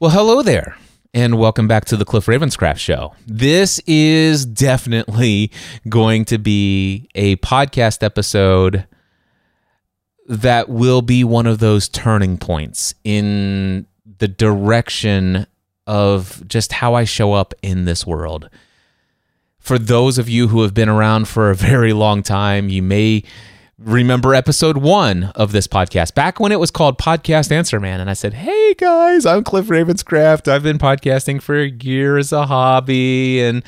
Well, hello there, and welcome back to the Cliff Ravenscraft Show. This is definitely going to be a podcast episode that will be one of those turning points in the direction of just how I show up in this world. For those of you who have been around for a very long time, you may remember episode one of this podcast, back when it was called Podcast Answer Man. And I said, Hey guys, I'm Cliff Ravenscraft. I've been podcasting for a year as a hobby. And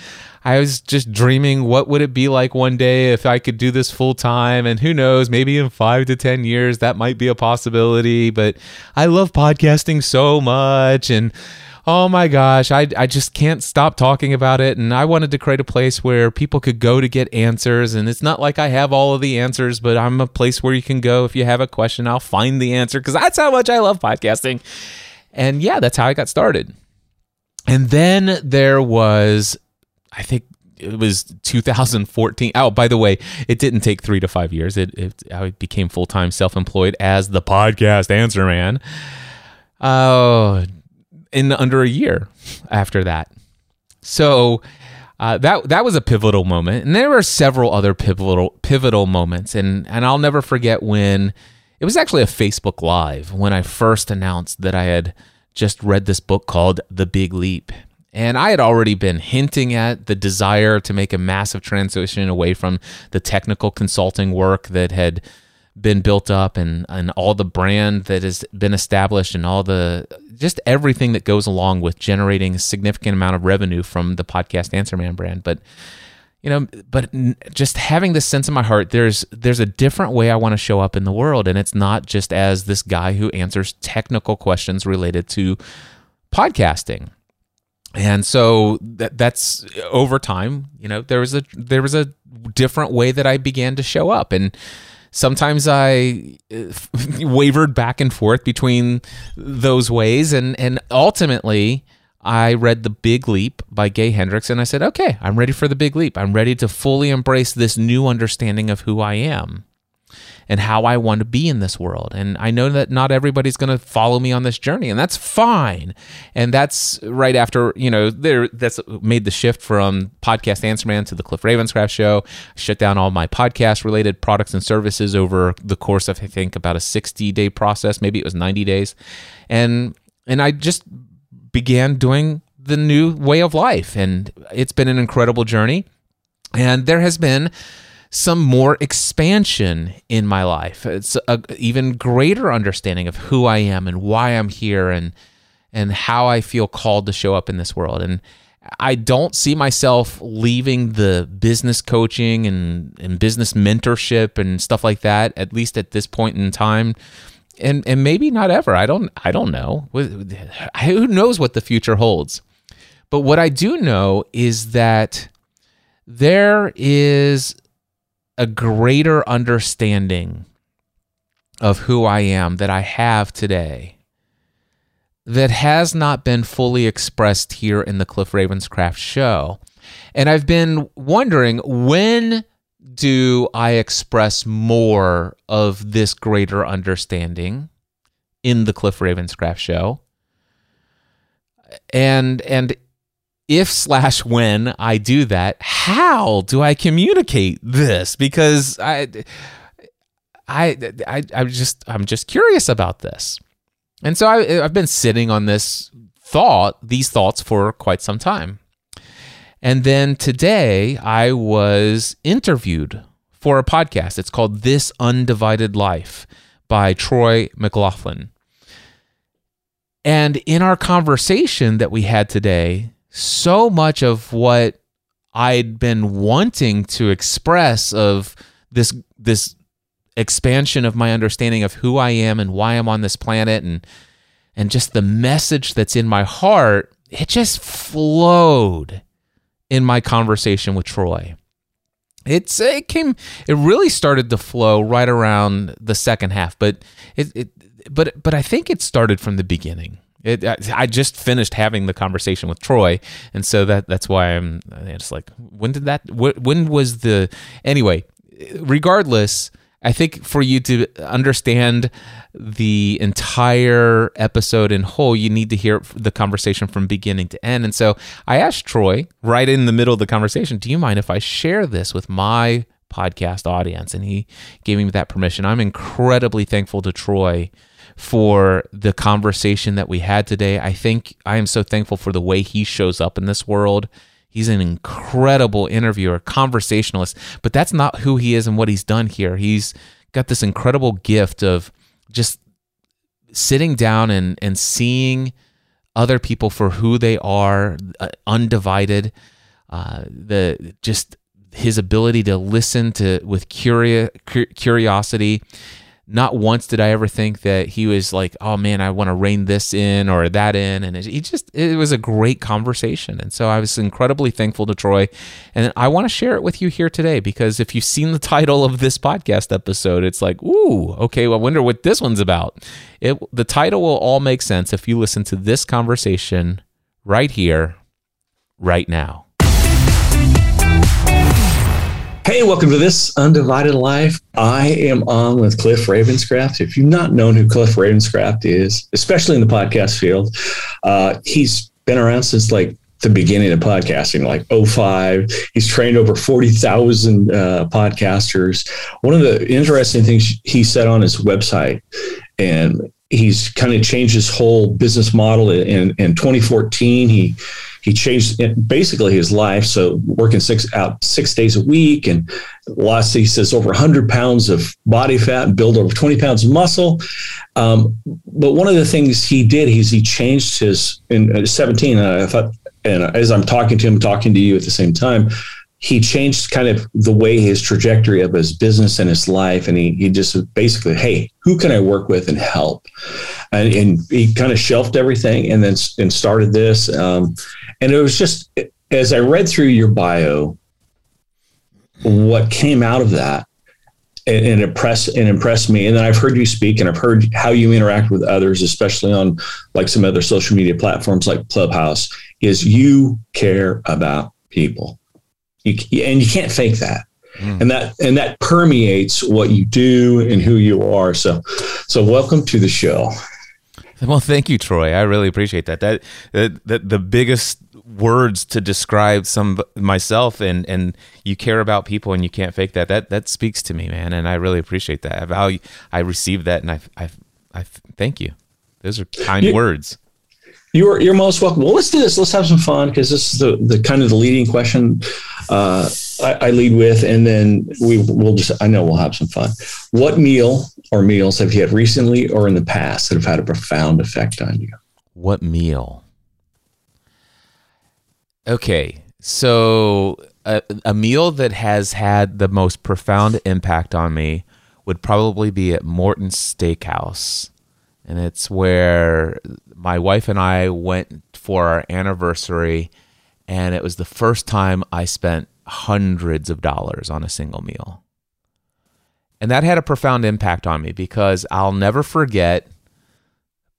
I was just dreaming, what would it be like one day if I could do this full time? And who knows, maybe in five to 10 years, that might be a possibility. But I love podcasting so much. And oh my gosh, I, I just can't stop talking about it. And I wanted to create a place where people could go to get answers. And it's not like I have all of the answers, but I'm a place where you can go. If you have a question, I'll find the answer because that's how much I love podcasting. And yeah, that's how I got started. And then there was, I think it was 2014. Oh, by the way, it didn't take three to five years. It, it I became full time self employed as the podcast answer man. Oh, in under a year after that. So uh, that that was a pivotal moment, and there were several other pivotal pivotal moments, and and I'll never forget when it was actually a Facebook Live when I first announced that I had just read this book called The Big Leap. And I had already been hinting at the desire to make a massive transition away from the technical consulting work that had been built up and, and all the brand that has been established and all the just everything that goes along with generating a significant amount of revenue from the podcast Answer Man brand. But you know, but just having this sense in my heart, there's there's a different way I want to show up in the world, and it's not just as this guy who answers technical questions related to podcasting. And so that that's over time, you know, there was a there was a different way that I began to show up and sometimes I uh, wavered back and forth between those ways, and and ultimately. I read The Big Leap by Gay Hendricks and I said, okay, I'm ready for the big leap. I'm ready to fully embrace this new understanding of who I am and how I want to be in this world. And I know that not everybody's going to follow me on this journey, and that's fine. And that's right after, you know, there that's made the shift from podcast Answer Man to the Cliff Ravenscraft show. shut down all my podcast related products and services over the course of I think about a 60 day process, maybe it was 90 days. And and I just began doing the new way of life and it's been an incredible journey. And there has been some more expansion in my life. It's a even greater understanding of who I am and why I'm here and and how I feel called to show up in this world. And I don't see myself leaving the business coaching and, and business mentorship and stuff like that, at least at this point in time. And and maybe not ever. I don't I don't know. Who knows what the future holds? But what I do know is that there is a greater understanding of who I am that I have today that has not been fully expressed here in the Cliff Ravenscraft show. And I've been wondering when do I express more of this greater understanding in the Cliff Ravenscraft show? And and if slash when I do that, how do I communicate this? Because I, I, I, I'm just, I'm just curious about this. And so I, I've been sitting on this thought, these thoughts for quite some time. And then today I was interviewed for a podcast. It's called This Undivided Life by Troy McLaughlin. And in our conversation that we had today, so much of what I'd been wanting to express of this this expansion of my understanding of who I am and why I'm on this planet and and just the message that's in my heart, it just flowed in my conversation with Troy. It's it came it really started to flow right around the second half, but it, it but but I think it started from the beginning. It, I just finished having the conversation with Troy, and so that that's why I'm just like, when did that? When was the? Anyway, regardless, I think for you to understand the entire episode in whole, you need to hear the conversation from beginning to end. And so I asked Troy right in the middle of the conversation, Do you mind if I share this with my podcast audience? And he gave me that permission. I'm incredibly thankful to Troy for the conversation that we had today. I think I am so thankful for the way he shows up in this world He's an incredible interviewer, conversationalist, but that's not who he is and what he's done here. He's got this incredible gift of just sitting down and, and seeing other people for who they are, uh, undivided. Uh, the just his ability to listen to with curio- curiosity not once did I ever think that he was like, oh man, I want to rein this in or that in. And he just, it was a great conversation. And so I was incredibly thankful to Troy. And I want to share it with you here today because if you've seen the title of this podcast episode, it's like, ooh, okay, well, I wonder what this one's about. It, the title will all make sense if you listen to this conversation right here, right now. Hey, welcome to this Undivided Life. I am on with Cliff Ravenscraft. If you've not known who Cliff Ravenscraft is, especially in the podcast field, uh, he's been around since like the beginning of podcasting, like 05. He's trained over 40,000 uh, podcasters. One of the interesting things he said on his website, and he's kind of changed his whole business model in, in 2014. He he changed basically his life. So working six out six days a week and lost, he says, over 100 pounds of body fat and build over 20 pounds of muscle. Um, but one of the things he did, he's he changed his in uh, 17. And I thought, and as I'm talking to him, talking to you at the same time, he changed kind of the way his trajectory of his business and his life. And he, he just basically, hey, who can I work with and help? And, and he kind of shelved everything and then and started this. Um, and it was just as I read through your bio, what came out of that and, and impressed and impressed me. And then I've heard you speak and I've heard how you interact with others, especially on like some other social media platforms like Clubhouse, is you care about people. You, and you can't fake that. Mm. And that and that permeates what you do and who you are. So so welcome to the show. Well, thank you, Troy. I really appreciate that. That, that, that the biggest words to describe some myself and and you care about people and you can't fake that that that speaks to me man and i really appreciate that i value i received that and i i, I thank you those are kind words you're you're most welcome. Well let's do this. Let's have some fun because this is the the kind of the leading question uh, I, I lead with and then we will just i know we'll have some fun. What meal or meals have you had recently or in the past that have had a profound effect on you? What meal? Okay, so a, a meal that has had the most profound impact on me would probably be at Morton's Steakhouse. And it's where my wife and I went for our anniversary. And it was the first time I spent hundreds of dollars on a single meal. And that had a profound impact on me because I'll never forget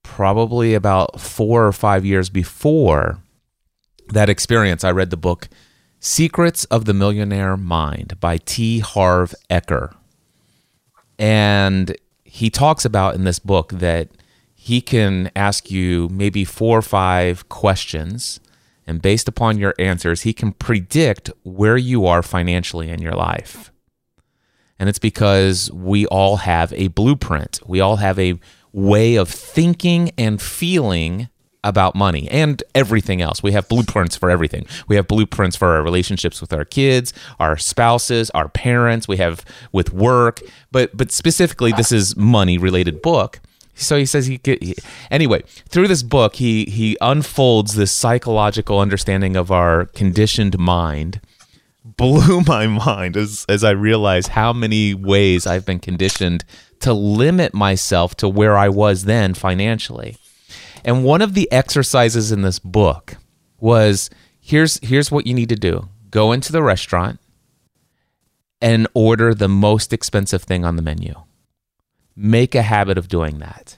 probably about four or five years before that experience, I read the book Secrets of the Millionaire Mind by T. Harv Eker. And he talks about in this book that he can ask you maybe four or five questions. And based upon your answers, he can predict where you are financially in your life. And it's because we all have a blueprint. We all have a way of thinking and feeling about money and everything else. We have blueprints for everything. We have blueprints for our relationships with our kids, our spouses, our parents, we have with work, but but specifically this is money related book. So he says he, could, he anyway, through this book he he unfolds this psychological understanding of our conditioned mind. Blew my mind as as I realized how many ways I've been conditioned to limit myself to where I was then financially and one of the exercises in this book was here's here's what you need to do. Go into the restaurant and order the most expensive thing on the menu. Make a habit of doing that.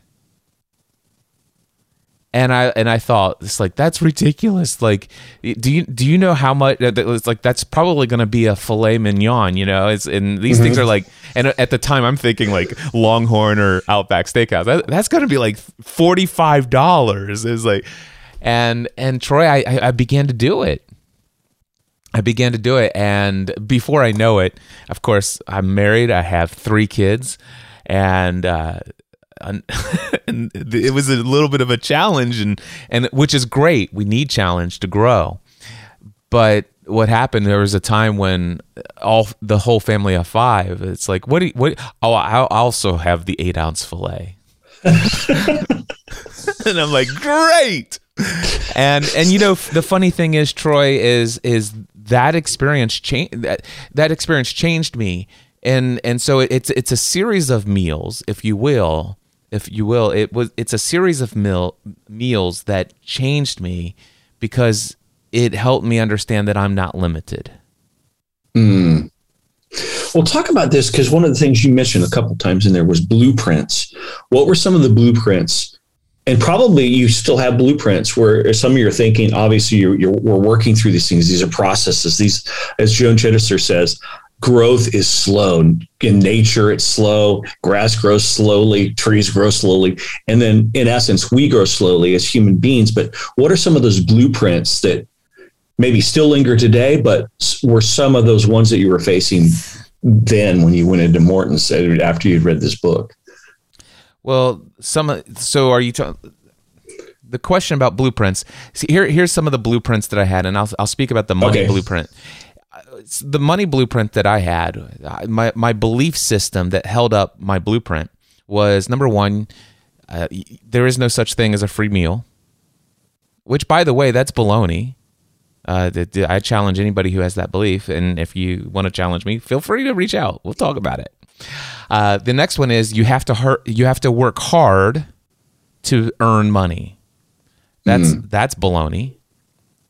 and I and I thought it's like that's ridiculous. Like, do you do you know how much? It's like that's probably going to be a filet mignon, you know. It's and these mm-hmm. things are like, and at the time I'm thinking like Longhorn or Outback Steakhouse. That, that's going to be like forty five dollars. Is like, and and Troy, I I began to do it. I began to do it, and before I know it, of course, I'm married. I have three kids, and uh, and it was a little bit of a challenge and and which is great. We need challenge to grow. But what happened there was a time when all the whole family of five it's like what do you, what oh i also have the eight ounce fillet and i'm like great! And and you know the funny thing is troy is is that experience changed that that experience changed me and and so it's it's a series of meals if you will if you will. It was it's a series of meal meals that changed me because it helped me understand that I'm not limited. Mm. Well, talk about this because one of the things you mentioned a couple times in there was blueprints. What were some of the blueprints? And probably you still have blueprints where some of you are thinking, obviously, you're, you're we're working through these things. These are processes. These, as Joan Chittister says, growth is slow. In nature, it's slow. Grass grows slowly, trees grow slowly. And then, in essence, we grow slowly as human beings. But what are some of those blueprints that maybe still linger today, but were some of those ones that you were facing then when you went into Morton's after you'd read this book? Well, some so are you talking? the question about blueprints. See, here, here's some of the blueprints that I had, and I'll, I'll speak about the money okay. blueprint the money blueprint that I had, my my belief system that held up my blueprint was number one, uh, there is no such thing as a free meal. Which, by the way, that's baloney. Uh, I challenge anybody who has that belief, and if you want to challenge me, feel free to reach out. We'll talk about it. Uh, the next one is you have to hurt, you have to work hard to earn money. That's mm. that's baloney.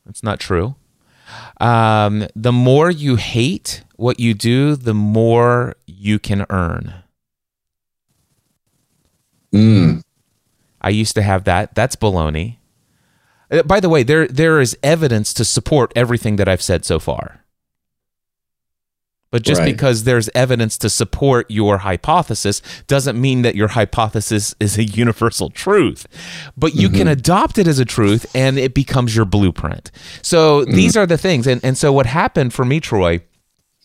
That's not true. Um, the more you hate what you do, the more you can earn. Mm. I used to have that. That's baloney. Uh, by the way, there there is evidence to support everything that I've said so far. But just right. because there's evidence to support your hypothesis doesn't mean that your hypothesis is a universal truth. But you mm-hmm. can adopt it as a truth and it becomes your blueprint. So mm these are the things. And, and so what happened for me, Troy,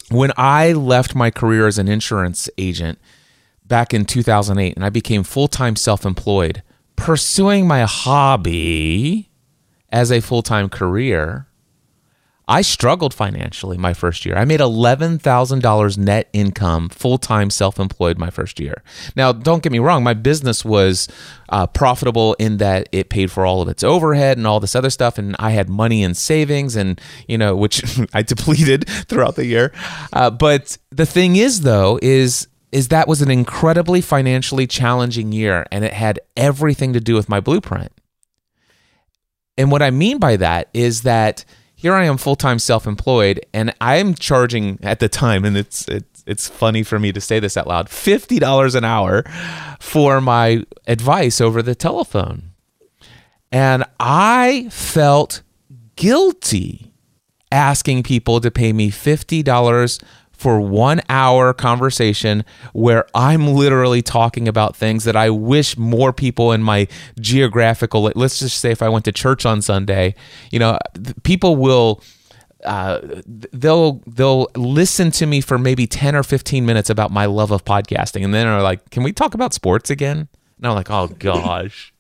when I left my career as an insurance agent back in 2008 and I became full time self employed, pursuing my hobby as a full time career I struggled financially my first year. I made $11,000 net income full time self employed my first year. Now, don't get me wrong, my business was uh, profitable in that it paid for all of its overhead and all this other stuff. And I had money in savings and, you know, which I depleted throughout the year. Uh, but the thing is, though, is is that was an incredibly financially challenging year and it had everything to do with my blueprint. And what I mean by that is that here I am full time self employed, and I'm charging at the time, and it's it's it's funny for me to say this out loud, fifty dollars an hour for my advice over the telephone, and I felt guilty asking people to pay me fifty dollars for one hour conversation where I'm literally talking about things that I wish more people in my geographical, let's just say if I went to church on Sunday, you know, people will. Uh, they'll they'll listen to me for maybe 10 or 15 minutes about my love of podcasting and then are like can we talk about sports again and i'm like oh gosh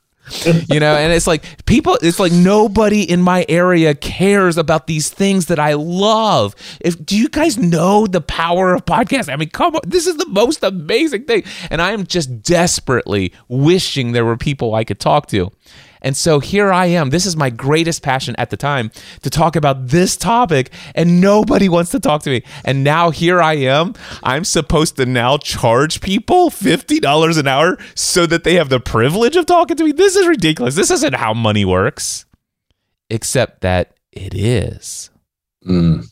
you know and it's like people it's like nobody in my area cares about these things that i love. If do you guys know the power of podcast i mean come on this is the most amazing thing. And i am just desperately wishing there were people i could talk to and so here I am. This is my greatest passion at the time to talk about this topic, and nobody wants to talk to me. And now here I am. I'm supposed to now charge people $50 an hour so that they have the privilege of talking to me. This is ridiculous. This isn't how money works, except that it is. Mm.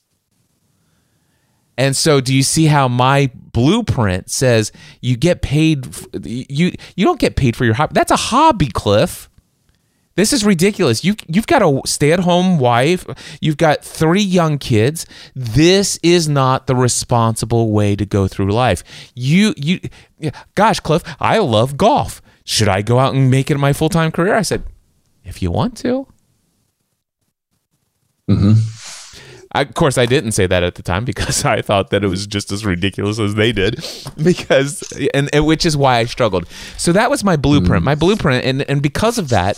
And so do you see how my blueprint says you get paid you you don't get paid for your hobby. That's a hobby, Cliff This is ridiculous. You you've got a stay-at-home wife, you've got three young kids. This is not the responsible way to go through life. You you gosh, Cliff, I love golf. Should I go out and make it my full-time career? I said, if you want to. Mm-hmm. I, of course, I didn't say that at the time because I thought that it was just as ridiculous as they did. Because, and, and which is why I struggled. So that was my blueprint. My blueprint, and and because of that,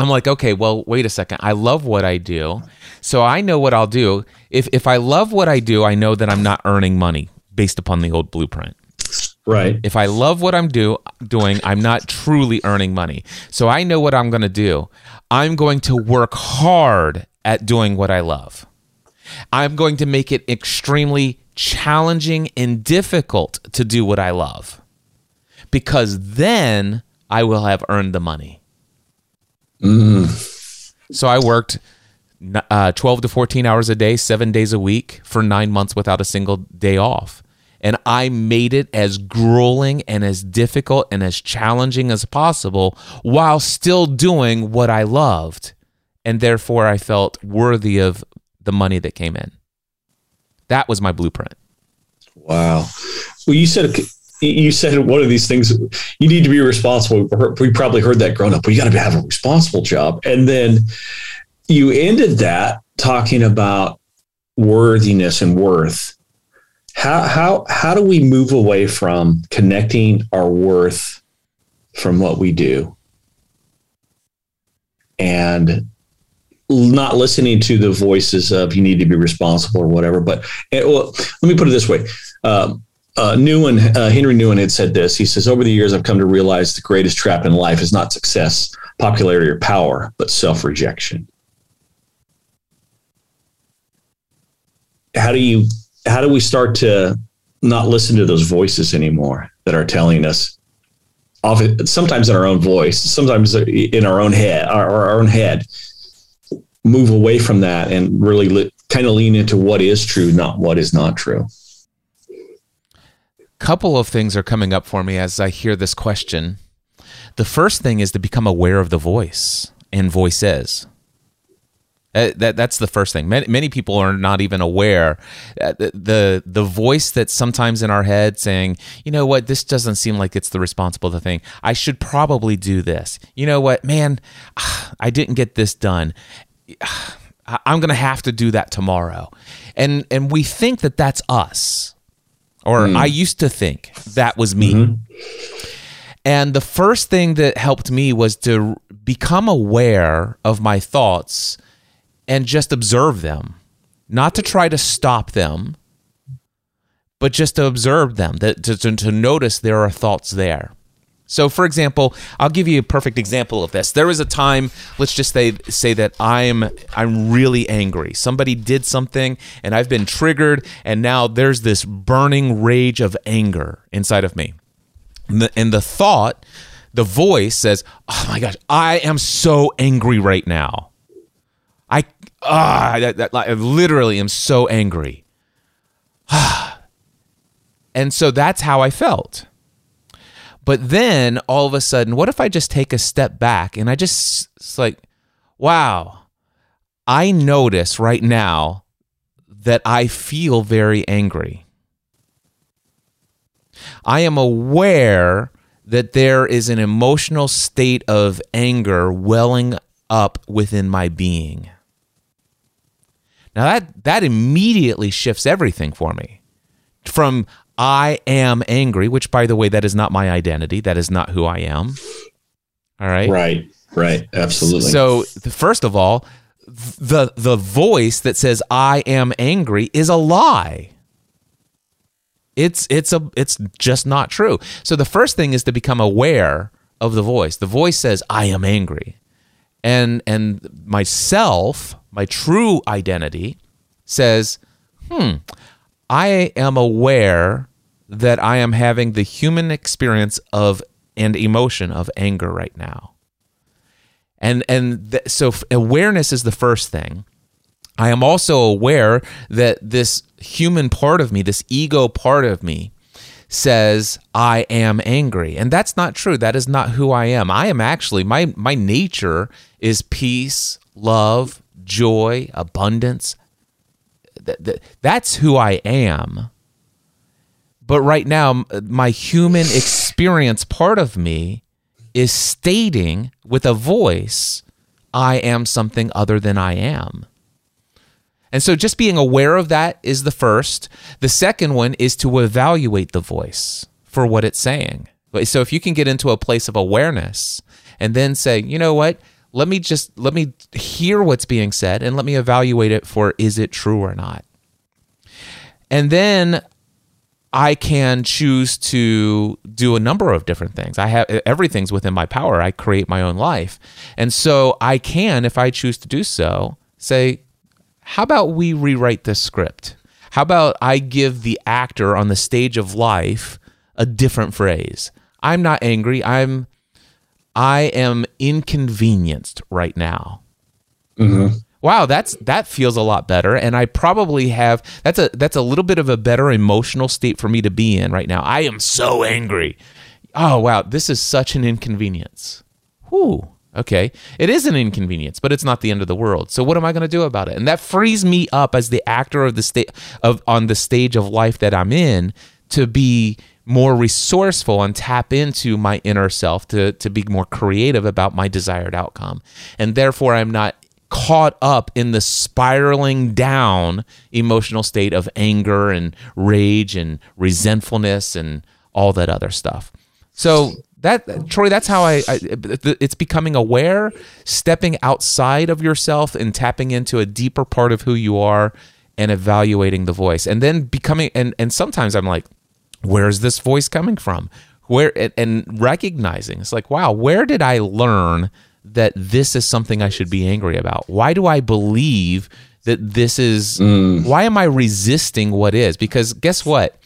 I'm like, okay, well, wait a second. I love what I do, so I know what I'll do. If if I love what I do, I know that I'm not earning money based upon the old blueprint. Right. If I love what I'm do doing, I'm not truly earning money. So I know what I'm going to do. I'm going to work hard at doing what I love. I'm going to make it extremely challenging and difficult to do what I love. Because then I will have earned the money. So I worked uh, 12 to 14 hours a day, seven days a week for nine months without a single day off. And I made it as grueling and as difficult and as challenging as possible while still doing what I loved. And therefore, I felt worthy of the money that came in. That was my blueprint. Wow. Well, you said you said one of these things you need to be responsible. We probably heard that growing up. But you got to have a responsible job, and then you ended that talking about worthiness and worth. How how how do we move away from connecting our worth from what we do and not listening to the voices of you need to be responsible or whatever. But well, let me put it this way. Um, uh, Nouwen, uh, Henri Nouwen had said this. He says, Over the years, I've come to realize the greatest trap in life is not success, popularity, or power, but self rejection. How do you, how do we start to not listen to those voices anymore that are telling us, often, sometimes in our own voice, sometimes in our own head, our, our own head, move away from that and really li- kind of lean into what is true, not what is not true. Couple of things are coming up for me as I hear this question. The first thing is to become aware of the voice and voices. Uh, that that's the first thing. Many, many people are not even aware uh, the, the the voice that's sometimes in our head saying, "You know what? This doesn't seem like it's the responsible thing. I should probably do this. You know what, man? I didn't get this done. I'm to have to do that tomorrow. And and we think that that's us. Or mm. I used to think that was me. Mm-hmm. And the first thing that helped me was to become aware of my thoughts and just observe them. Not to try to stop them, but just to observe them, that to, to, to notice there are thoughts there. So, for example, I'll give you a perfect example of this. There was a time, let's just say, say that I'm I'm really angry. Somebody did something, and I've been triggered, and now there's this burning rage of anger inside of me. And the, and the thought, the voice says, "Oh my gosh, I am so angry right now. I ah, that, that, I literally am so angry." and so that's how I felt. But then all of a sudden, what if I just take a step back and I just, it's like, wow, I notice right now that I feel very angry. I am aware that there is an emotional state of anger welling up within my being. Now that that immediately shifts everything for me. From I am angry, which by the way, that is not my identity. That is not who I am. All right. Right. Right. Absolutely. So first of all, the the voice that says I am angry is a lie. It's it's a it's just not true. So the first thing is to become aware of the voice. The voice says I am angry. And and myself, my true identity says, "Hmm, I am aware that I am having the human experience of and emotion of anger right now. And and th- so awareness is the first thing. I am also aware that this human part of me, this ego part of me says I am angry. And that's not true. That is not who I am. I am actually my my nature is peace, love, joy, abundance. That's who I am. But right now my human experience part of me is stating with a voice I am something other than I am. And so just being aware of that is the first. The second one is to evaluate the voice for what it's saying. So if you can get into a place of awareness and then say, you know what? Let me just let me hear what's being said and let me evaluate it for is it true or not. And then I can choose to do a number of different things. I have everything's within my power. I create my own life. And so I can if I choose to do so, say how about we rewrite this script? How about I give the actor on the stage of life a different phrase? I'm not angry. I'm I am inconvenienced right now. Mm-hmm. Wow, that's that feels a lot better, and I probably have that's a that's a little bit of a better emotional state for me to be in right now. I am so angry. Oh wow, this is such an inconvenience. Whew. Okay, it is an inconvenience, but it's not the end of the world. So what am I going to do about it? And that frees me up as the actor of the state of on the stage of life that I'm in to be more resourceful and tap into my inner self to to be more creative about my desired outcome. And therefore I'm not caught up in the spiraling down emotional state of anger and rage and resentfulness and all that other stuff. So that Troy, that's how I, I, It's becoming aware, stepping outside of yourself and tapping into a deeper part of who you are, and evaluating the voice, and then becoming. And and sometimes I'm like, where's this voice coming from? Where and recognizing it's like, wow, where did I learn that this is something I should be angry about? Why do I believe that this is? Mm. Why am I resisting what is? Because guess what?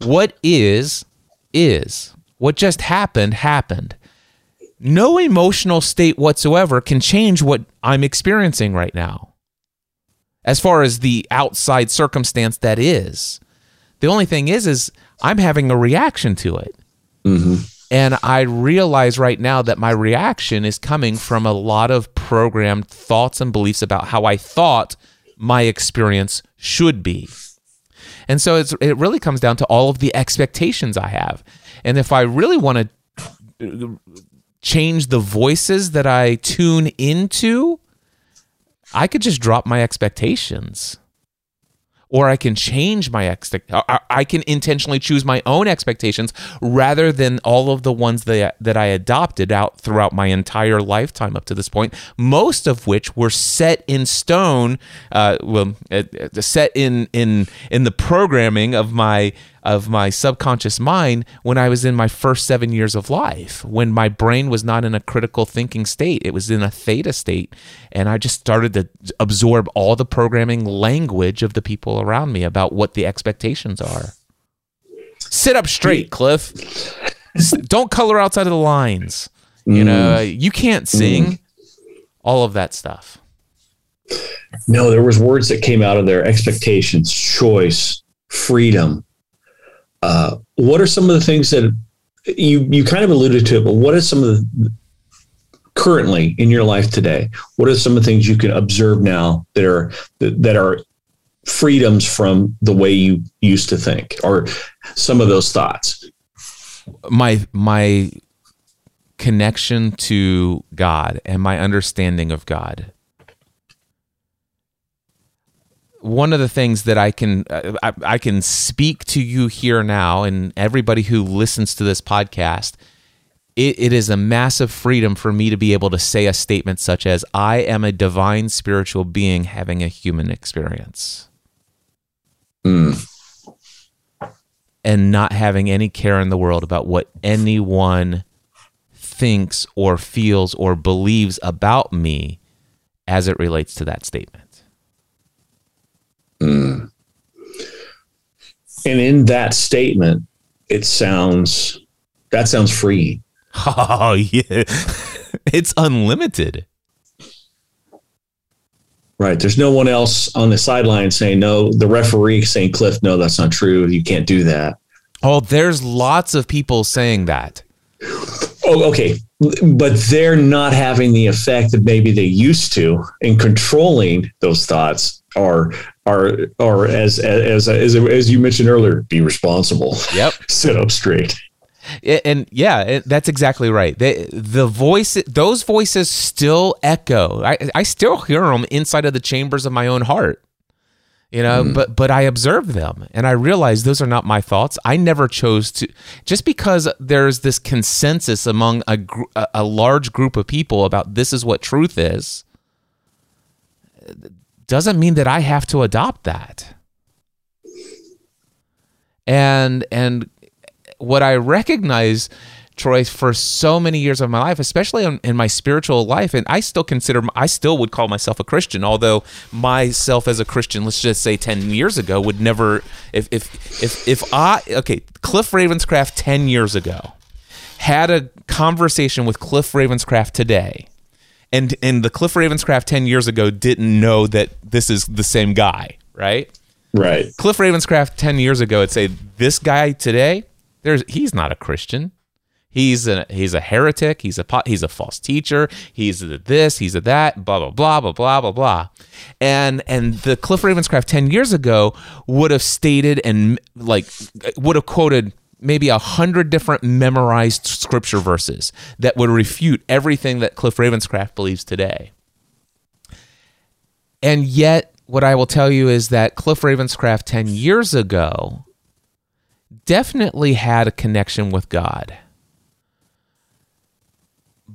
What is is what just happened, happened. No emotional state whatsoever can change what I'm experiencing right now. As far as the outside circumstance that is, the only thing is, is I'm having a reaction to it. Mm-hmm. And I realize right now that my reaction is coming from a lot of programmed thoughts and beliefs about how I thought my experience should be. And so it really comes down to all of the expectations I have. And if I really want to change the voices that I tune into, I could just drop my expectations or I can change my expect. I can intentionally choose my own expectations rather than all of the ones that that I adopted out throughout my entire lifetime up to this point. Most of which were set in stone, uh, well, uh, set in in in the programming of my of my subconscious mind when I was in my first seven years of life, when my brain was not in a critical thinking state. It was in a theta state. And I just started to absorb all the programming language of the people around me about what the expectations are. Sit up straight, Cliff. Don't color outside of the lines. You know, mm. you can't sing. Mm. All of that stuff. No, there was words that came out of there: expectations, choice, freedom, uh, what are some of the things that you you kind of alluded to it, but what are some of the currently in your life today? What are some of the things you can observe now that are that are freedoms from the way you used to think, or some of those thoughts? My my connection to God and my understanding of God one of the things that I can uh, I, I, can speak to you here now, and everybody who listens to this podcast, it, it is a massive freedom for me to be able to say a statement such as "I am a divine spiritual being having a human experience," mm. and not having any care in the world about what anyone thinks or feels or believes about me as it relates to that statement. Mm. And in that statement, it sounds that sounds free. Oh yeah, it's unlimited. Right. There's no one else on the sideline saying no. The referee saying, "Cliff, no, that's not true. You can't do that." Oh, there's lots of people saying that. Oh, okay. But they're not having the effect that maybe they used to in controlling those thoughts or or or as as as as you mentioned earlier, be responsible. Yep. Sit up straight. And yeah, that's exactly right. They, the voice, those voices still echo. I, I still hear them inside of the chambers of my own heart you know mm. but but i observe them and i realize those are not my thoughts i never chose to just because there's this consensus among a, a large group of people about this is what truth is doesn't mean that i have to adopt that and and what i recognize Troy, for so many years of my life, especially in, in, my spiritual life. And I still consider, I still would call myself a Christian, although myself as a Christian, let's just say 10 years ago, would never, if, if, if, if I, okay, Cliff Ravenscraft 10 years ago had a conversation with Cliff Ravenscraft today, and, and the Cliff Ravenscraft 10 years ago didn't know that this is the same guy, right? Right. Cliff Ravenscraft 10 years ago would say, this guy today, there's, he's not a Christian He's a he's a heretic. He's a he's a false teacher. He's a this. He's a that. Blah blah blah blah blah blah blah. And and the Cliff Ravenscraft ten years ago would have stated and like would have quoted maybe a hundred different memorized scripture verses that would refute everything that Cliff Ravenscraft believes today. And yet, what I will tell you is that Cliff Ravenscraft ten years ago definitely had a connection with God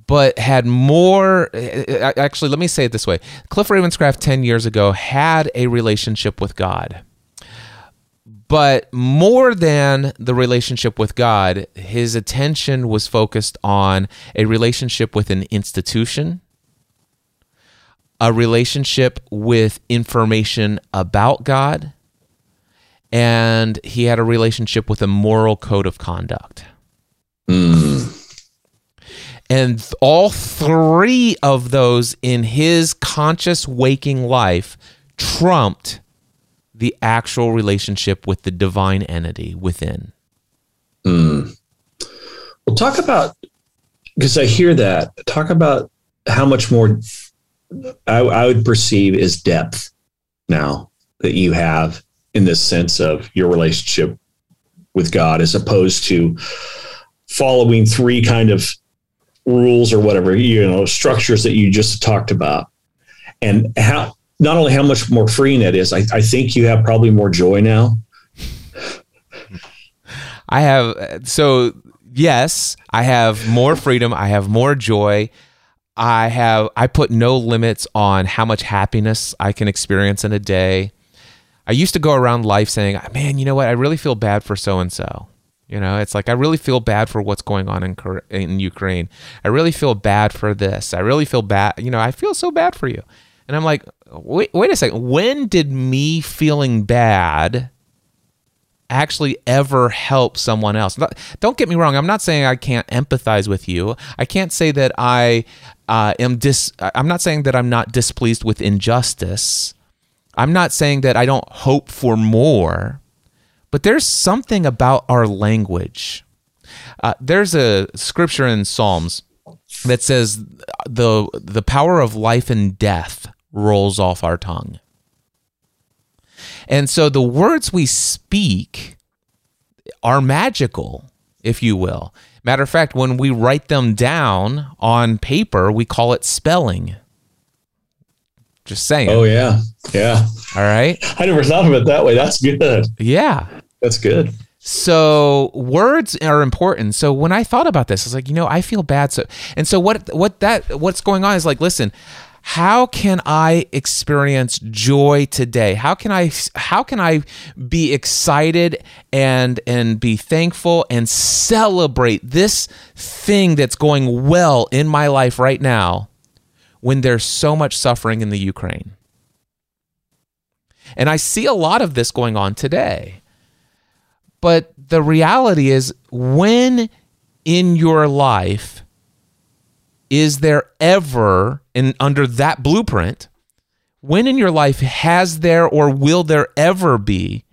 but had more. Actually, let me say it this way Cliff Ravenscraft 10 years ago had a relationship with God. But more than the relationship with God, his attention was focused on a relationship with an institution, a relationship with information about God, and he had a relationship with a moral code of conduct. Mm. And all three of those in his conscious waking life trumped the actual relationship with the divine entity within. Mm. Well, talk about, because I hear that, talk about how much more I, I would perceive is depth now that you have in this sense of your relationship with God as opposed to following three kind of rules or whatever, you know, structures that you just talked about. And how not only how much more freeing it is, I, I think you have probably more joy now. I have so yes, I have more freedom, I have more joy. I have I put no limits on how much happiness I can experience in a day. I used to go around life saying, "Man, you know what? I really feel bad for so and so." You know, it's like I really feel bad for what's going on in in Ukraine. I really feel bad for this. I really feel bad. You know, I feel so bad for you. And I'm like, wait, wait a second. When did me feeling bad actually ever help someone else? Don't get me wrong. I'm not saying I can't empathize with you. I can't say that I uh, am dis. I'm not saying that I'm not displeased with injustice. I'm not saying that I don't hope for more. But there's something about our language. Uh, there's a scripture in Psalms that says the the power of life and death rolls off our tongue. And so the words we speak are magical, if you will. Matter of fact, when we write them down on paper, we call it spelling. Just saying. Oh yeah. Yeah. All right. I never thought of it that way. That's good. Yeah. That's good. So words are important. So when I thought about this, I was like, you know, I feel bad. So and so what what that what's going on is like, listen, how can I experience joy today? How can I how can I be excited and and be thankful and celebrate this thing that's going well in my life right now when there's so much suffering in the Ukraine? And I see a lot of this going on today. But the reality is, when in your life is there ever, in under that blueprint, when in your life has there or will there ever be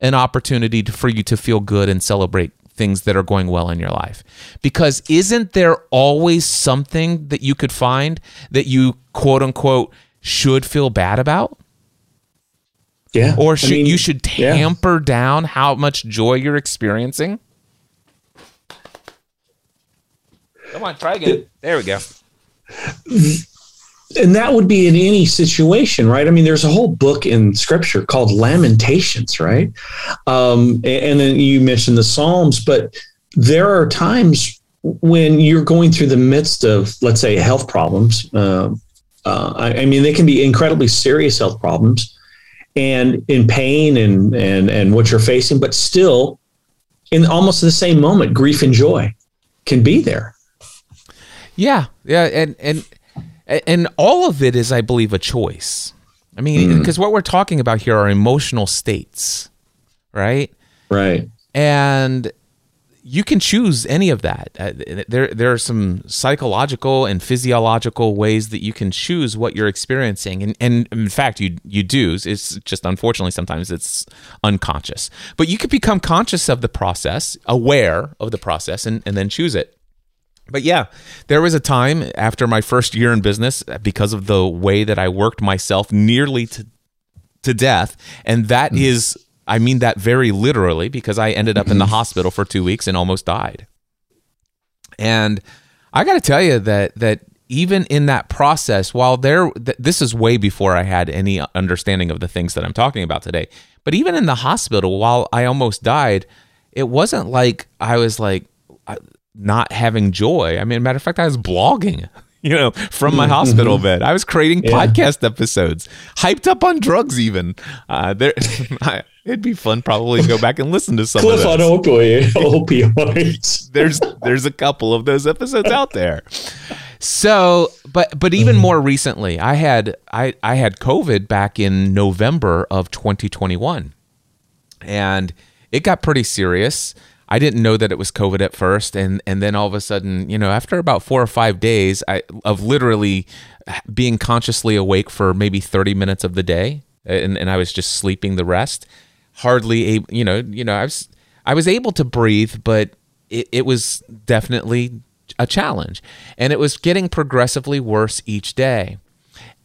an opportunity to, for you to feel good and celebrate things that are going well in your life. Because isn't there always something that you could find that you quote unquote should feel bad about? Yeah. Or should, I mean, you should tamper yeah. down how much joy you're experiencing? Come on, try again. There we go. And that would be in any situation, right? I mean, there's a whole book in scripture called Lamentations, right? Um, and then you mentioned the Psalms, but there are times when you're going through the midst of, let's say, health problems. Uh, uh, I, I mean, they can be incredibly serious health problems and in pain and, and, and what you're facing, but still in almost the same moment, grief and joy can be there. Yeah, yeah, and and and all of it is, I believe, a choice. I mean, because mm. what we're talking about here are emotional states, right? Right. And you can choose any of that. Uh, there, there are some psychological and physiological ways that you can choose what you're experiencing, and, and in fact, you you do. It's just unfortunately sometimes it's unconscious, but you could become conscious of the process, aware of the process, and, and then choose it but yeah, there was a time after my first year in business because of the way that I worked myself nearly to to death, and that mm. is I mean that very literally because I ended up in the mm-hmm. hospital for 2 weeks and almost died. And I got to tell you that that even in that process while there th- this is way before I had any understanding of the things that I'm talking about today. But even in the hospital while I almost died, it wasn't like I was like not having joy. I mean, matter of fact, I was blogging, you know, from my mm-hmm. hospital bed. I was creating yeah. podcast episodes, hyped up on drugs. Even uh, there, it'd be fun probably to go back and listen to some. Cliff of those. on opioids. there's there's a couple of those episodes out there. So, but but even more recently, I had I I had COVID back in November of 2021, and it got pretty serious. I didn't know that it was COVID at first, and and then all of a sudden, you know, after about four or five days I, of literally being consciously awake for maybe thirty minutes of the day, and, and I was just sleeping the rest, hardly able, you know, you know, I was I was able to breathe, but it, it was definitely a challenge, and it was getting progressively worse each day.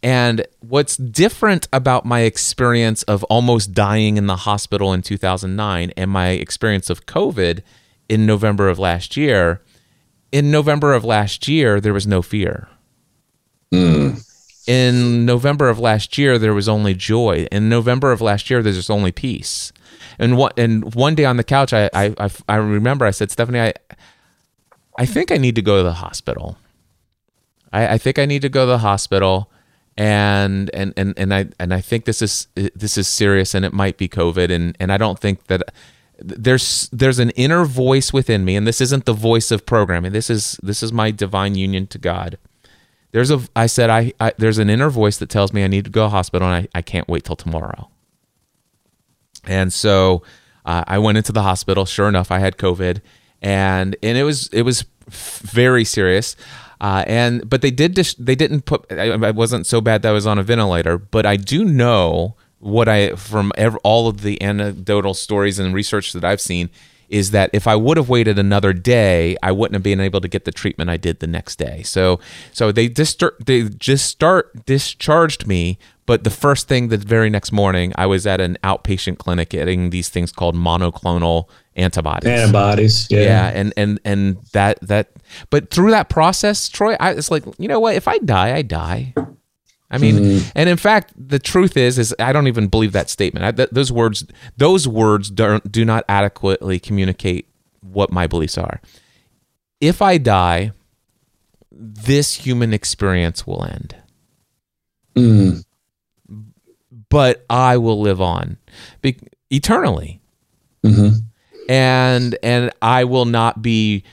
And what's different about my experience of almost dying in the hospital in 2009 and my experience of COVID in November of last year, in November of last year, there was no fear. Mm. In November of last year, there was only joy. In November of last year, there's only peace. And what? And one day on the couch, I I, I remember I said, Stephanie, I I think I need to go to the hospital. I, I think I need to go to the hospital and and and and I and I think this is this is serious and it might be COVID. And and I don't think that there's there's an inner voice within me and this isn't the voice of programming. This is this is my divine union to God. There's a I said I, I there's an inner voice that tells me I need to go to hospital and I, I can't wait till tomorrow. And so uh, I went into the hospital. Sure enough I had COVID. And and it was it was very serious uh, and but they did dis- they didn't put I wasn't so bad that I was on a ventilator, but I do know what I from all of the anecdotal stories and research that I've seen is that if I would have waited another day, I wouldn't have been able to get the treatment I did the next day. So so they just they just start discharged me, but the first thing the very next morning, I was at an outpatient clinic getting these things called monoclonal antibodies. Antibodies, yeah. Yeah, and and and that that but through that process, Troy, I was like, you know what? If I die, I die. I mean, mm. and in fact, the truth is, is I don't even believe that statement. I, th- those words, those words don't do not adequately communicate what my beliefs are. If I die, this human experience will end. Mm. But I will live on be- eternally. Mm-hmm and and I will not be.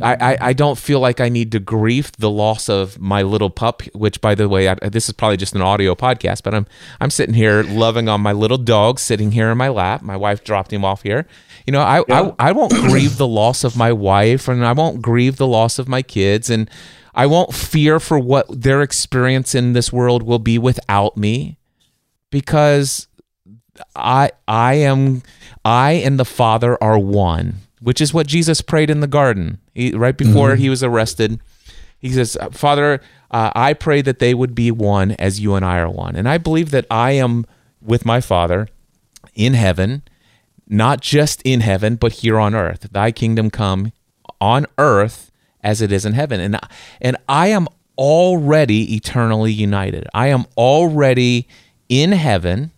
I, I, I don't feel like I need to grieve the loss of my little pup, which, by the way, I, this is probably just an audio podcast, but I'm I'm sitting here loving on my little dog sitting here in my lap. My wife dropped him off here. You know, I yeah. I, I won't grieve the loss of my wife, and I won't grieve the loss of my kids, and I won't fear for what their experience in this world will be without me, because I I am I and the Father are one, which is what Jesus prayed in the garden he, right before mm-hmm. he was arrested. He says, "Father, uh, I pray that they would be one as you and I are one." And I believe that I am with my Father in heaven, not just in heaven, but here on earth. Thy kingdom come on earth as it is in heaven. And and I am already eternally united. I am already in heaven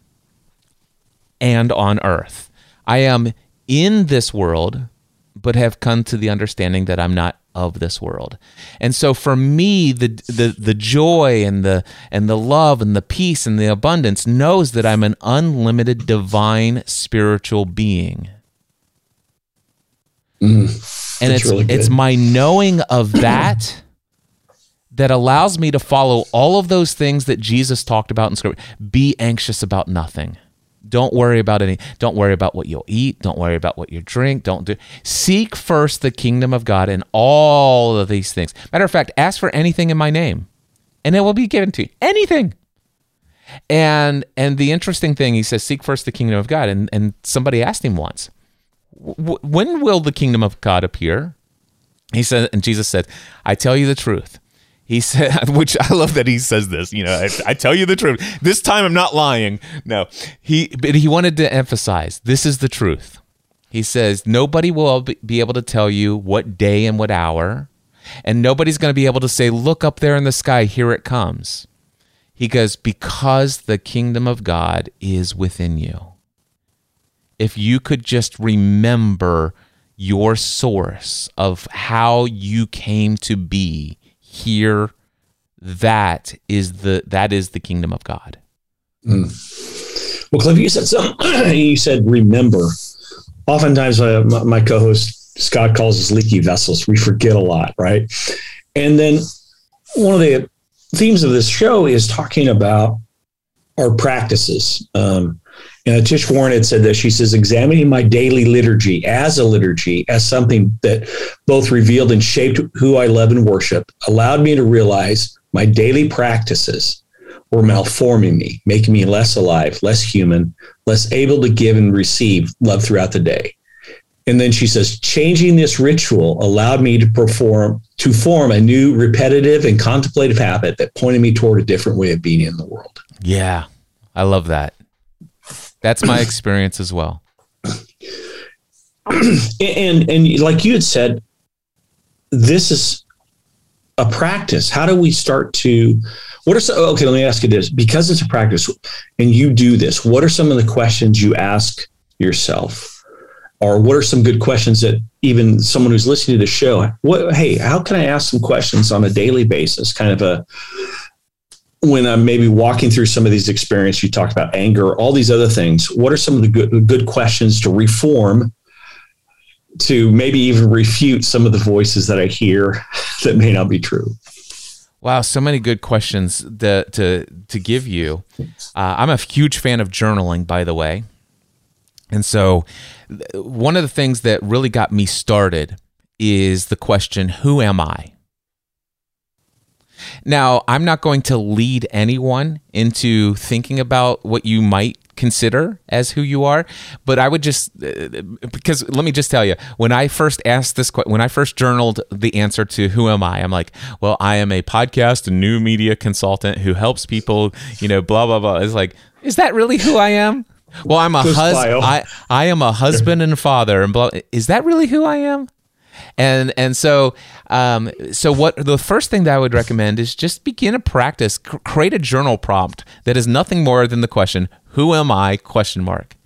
and on earth. I am in this world, but have come to the understanding that I'm not of this world. And so for me, the the the joy and the and the love and the peace and the abundance knows that I'm an unlimited divine spiritual being. Mm, and it's really it's my knowing of that that allows me to follow all of those things that Jesus talked about in scripture. Be anxious about nothing. Don't worry about any. Don't worry about what you'll eat. Don't worry about what you drink. Don't do. Seek first the kingdom of God and all of these things. Matter of fact, ask for anything in my name, and it will be given to you. Anything. And and the interesting thing, he says, seek first the kingdom of God. And and somebody asked him once, when will the kingdom of God appear? He said, and Jesus said, I tell you the truth. He said, which I love that he says this. You know, I, I, tell you the truth. This time I'm not lying. No, he, but he wanted to emphasize this is the truth. He says nobody will be able to tell you what day and what hour, and nobody's going to be able to say, "Look up there in the sky, here it comes." He goes, because the kingdom of God is within you. If you could just remember your source of how you came to be here that is the that is the kingdom of god. Mm. well cliff you said something you said remember. Oftentimes uh, my, my, co-host scott calls us leaky vessels. We forget a lot right? And then one of the themes of this show is talking about our practices. Um, and Tish Warren had said this. She says, examining my daily liturgy as a liturgy, as something that both revealed and shaped who I love and worship, allowed me to realize my daily practices were malforming me, making me less alive, less human, less able to give and receive love throughout the day. And then she says, changing this ritual allowed me to perform, to form a new repetitive and contemplative habit that pointed me toward a different way of being in the world. Yeah, I love that. That's my experience as well. and and like you had said, this is a practice. How do we start to? What are some? Okay, let me ask you this: because it's a practice, and you do this, what are some of the questions you ask yourself, or what are some good questions that even someone who's listening to the show? What? Hey, how can I ask some questions on a daily basis? Kind of a when I'm maybe walking through some of these experiences, you talked about anger, all these other things. What are some of the good, good questions to reform, to maybe even refute some of the voices that I hear that may not be true? Wow, so many good questions to to, to give you. Uh, I'm a huge fan of journaling, by the way, and so one of the things that really got me started is the question, "Who am I?" Now, I'm not going to lead anyone into thinking about what you might consider as who you are but i would just uh, because let me just tell you when i first asked this when i first journaled the answer to who am i i'm like well i am a podcast and new media consultant who helps people you know blah blah blah. It's like is that really who i am? Well i'm a husband i i am a husband and father and blah is that really who i am and and so um, so what the first thing that I would recommend is just begin a practice, C- create a journal prompt that is nothing more than the question, "Who am I?" question mark,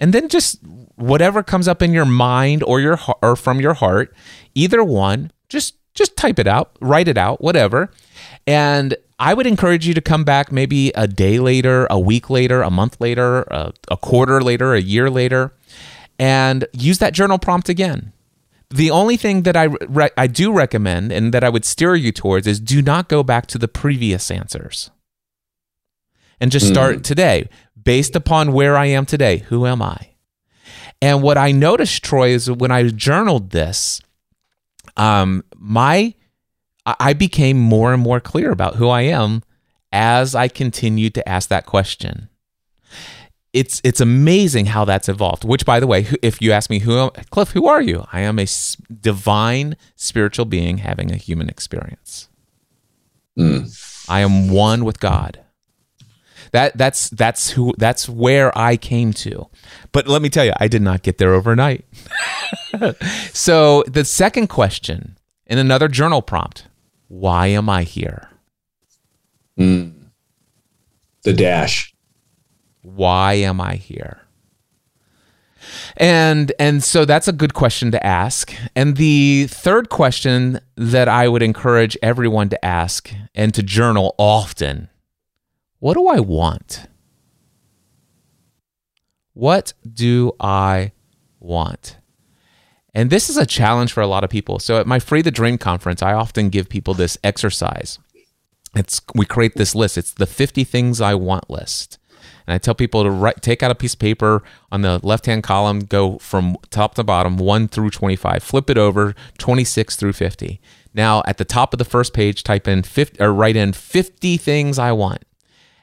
and then just whatever comes up in your mind or your or from your heart, either one, just just type it out, write it out, whatever, and I would encourage you to come back maybe a day later, a week later, a month later, a, a quarter later, a year later, and use that journal prompt again the only thing that I re- I do recommend and that I would steer you towards is do not go back to the previous answers. And just start mm. today based upon where I am today. Who am I? And what I noticed, Troy, is when I journaled this, um, my I became more and more clear about who I am as I continued to ask that question it's it's amazing how that's evolved. Which, by the way, if you ask me who Cliff, who are you? I am a divine spiritual being having a human experience. Mm. I am one with God. That that's that's who that's where I came to. But let me tell you, I did not get there overnight. so the second question in another journal prompt: Why am I here? Mm. The dash. Why am I here? And and so that's a good question to ask. And the third question that I would encourage everyone to ask and to journal often, what do I want? What do I want? And this is a challenge for a lot of people. So at my Free the Dream conference, I often give people this exercise. It's we create this list. It's the 50 things I want list. And I tell people to write, take out a piece of paper on the left hand column, go from top to bottom, 1 through 25, flip it over, 26 through 50. Now, at the top of the first page, type in 50, or write in 50 things I want.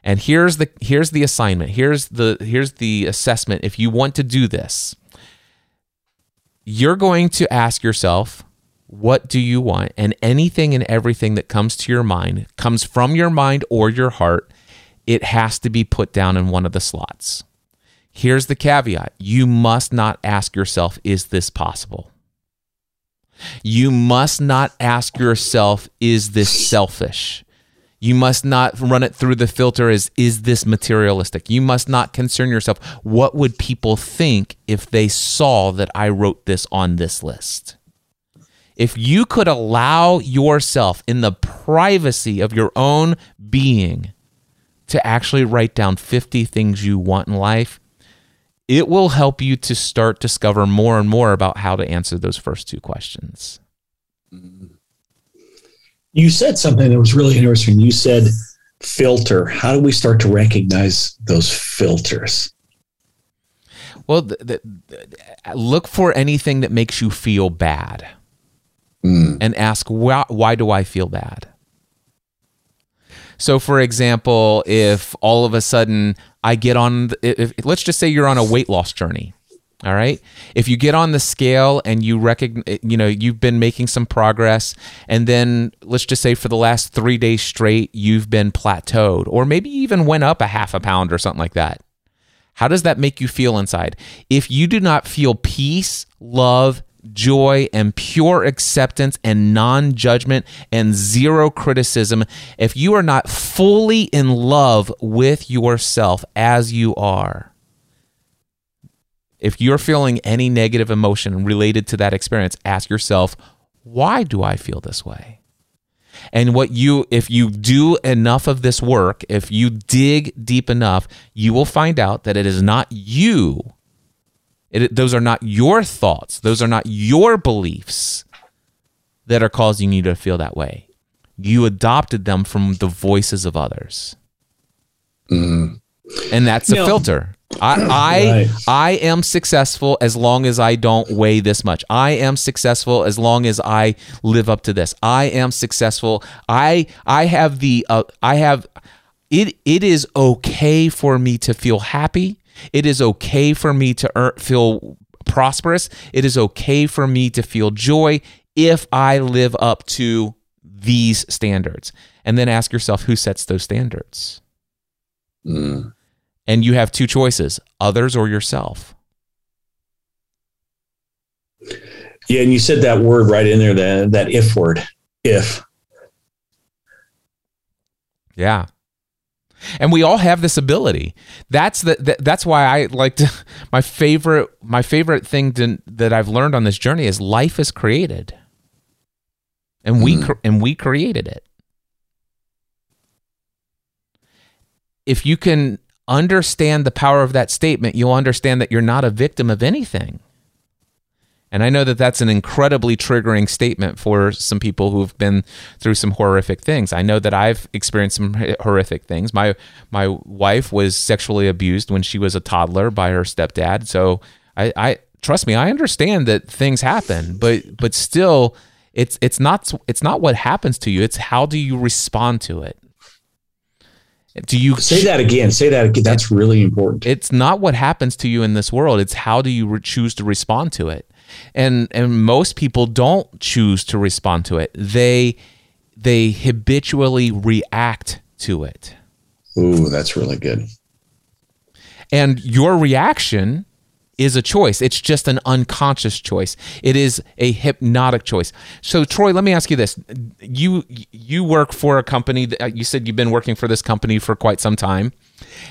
And here's the here's the assignment. Here's the here's the assessment if you want to do this. You're going to ask yourself, what do you want? And anything and everything that comes to your mind, comes from your mind or your heart, it has to be put down in one of the slots. Here's the caveat you must not ask yourself, is this possible? You must not ask yourself, is this selfish? You must not run it through the filter as, is this materialistic? You must not concern yourself, what would people think if they saw that I wrote this on this list? If you could allow yourself in the privacy of your own being to actually write down 50 things you want in life, it will help you to start discover more and more about how to answer those first two questions. You said something that was really interesting. You said filter. How do we start to recognize those filters? Well, the, the, the, look for anything that makes you feel bad mm. and ask, why, why do I feel bad? So, for example, if all of a sudden I get on, if, let's just say you're on a weight loss journey. All right. If you get on the scale and you recognize, you know, you've been making some progress, and then let's just say for the last three days straight, you've been plateaued, or maybe even went up a half a pound or something like that. How does that make you feel inside? If you do not feel peace, love, joy and pure acceptance and non judgment and zero criticism, if you are not fully in love with yourself as you are, if you're feeling any negative emotion related to that experience, ask yourself, why do I feel this way? And what you, if you do enough of this work, if you dig deep enough, you will find out that it is not you it, those are not your thoughts, those are not your beliefs that are causing you to feel that way. You adopted them from the voices of others. Mm. And that's a no. filter. I I, right. I am successful as long as I don't weigh this much. I am successful as long as I live up to this. I am successful. I I have the uh, I have it it is okay for me to feel happy it is okay for me to earn, feel prosperous. It is okay for me to feel joy if I live up to these standards. And then ask yourself who sets those standards? Mm. And you have two choices others or yourself. Yeah, and you said that word right in there, that, that if word, if. Yeah and we all have this ability. That's the, that's why i like to my favorite my favorite thing to, that i've learned on this journey is life is created. And we mm. and we created it. If you can understand the power of that statement you'll understand that you're not a victim of anything and I know that that's an incredibly triggering statement for some people who've been through some horrific things. I know that I've experienced some horrific things. My my wife was sexually abused when she was a toddler by her stepdad. So I, I trust me, I understand that things happen, but but still it's it's not it's not what happens to you. It's how do you respond to it. Do you say that again? Say that again. That's really important. It's not what happens to you in this world. It's how do you re- choose to respond to it. And and most people don't choose to respond to it. They they habitually react to it. Ooh, that's really good. And your reaction is a choice. It's just an unconscious choice. It is a hypnotic choice. So Troy, let me ask you this. You you work for a company that you said you've been working for this company for quite some time.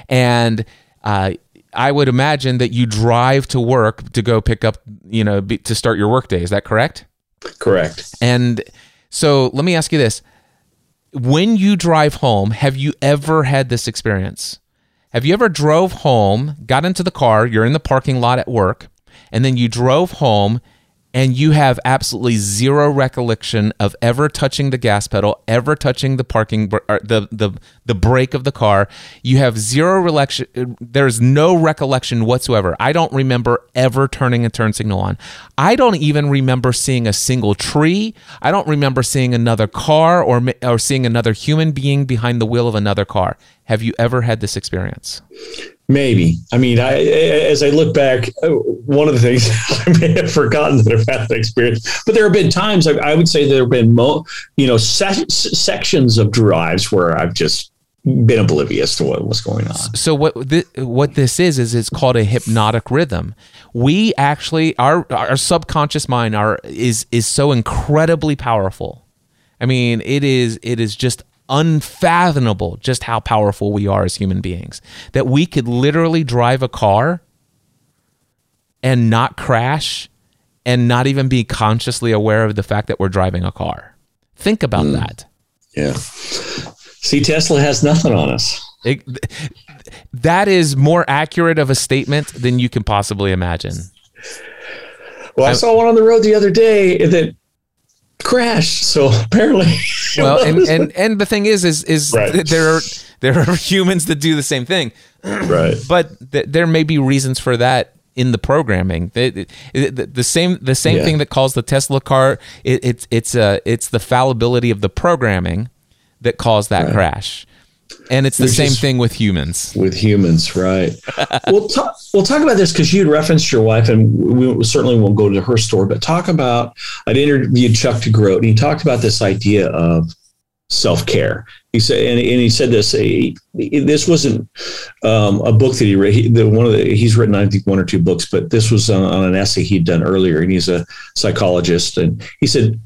And uh, I would imagine that you drive to work to go pick up, you know, to start your workday. Is that correct? Correct. And so let me ask you this. When you drive home, have you ever had this experience? Have you ever drove home, got into the car, you're in the parking lot at work, and then you drove home and you have absolutely zero recollection of ever touching the gas pedal, ever touching the parking the the the brake of the car. You have zero recollection. There's no recollection whatsoever. I don't remember ever turning a turn signal on. I don't even remember seeing a single tree. I don't remember seeing another car or or seeing another human being behind the wheel of another car. Have you ever had this experience? Maybe. I mean, I, as I look back, uh, one of the things I may have forgotten that I've had that experience, but there have been times I, I would say there have been, mo, you know, se- sections of drives where I've just been oblivious to what was going on. So what th- what this is is it's called a hypnotic rhythm. We actually our our subconscious mind are is is so incredibly powerful. I mean, it is it is just unfathomable just how powerful we are as human beings. That we could literally drive a car and not crash and not even be consciously aware of the fact that we're driving a car. Think about mm. that. Yeah. See, Tesla has nothing on us. It, that is more accurate of a statement than you can possibly imagine. Well, I, I saw one on the road the other day that crashed. So apparently, well, and, and and the thing is, is is right. there are there are humans that do the same thing, right? But th- there may be reasons for that in the programming. The, the, the same the same yeah. thing that calls the Tesla car. It, it's it's uh it's the fallibility of the programming that caused that right. crash. And it's the same thing with humans. With humans, right? we'll talk. We'll talk about this because you had referenced your wife, and we certainly won't go to her story. But talk about. I'd interviewed Chuck DeGroat, and he talked about this idea of self care. He said, and, and, he said this. He, this wasn't um, a book that he read. He, the, one of the he's written, I think, one or two books, but this was on, on an essay he'd done earlier, and he's a psychologist, and he said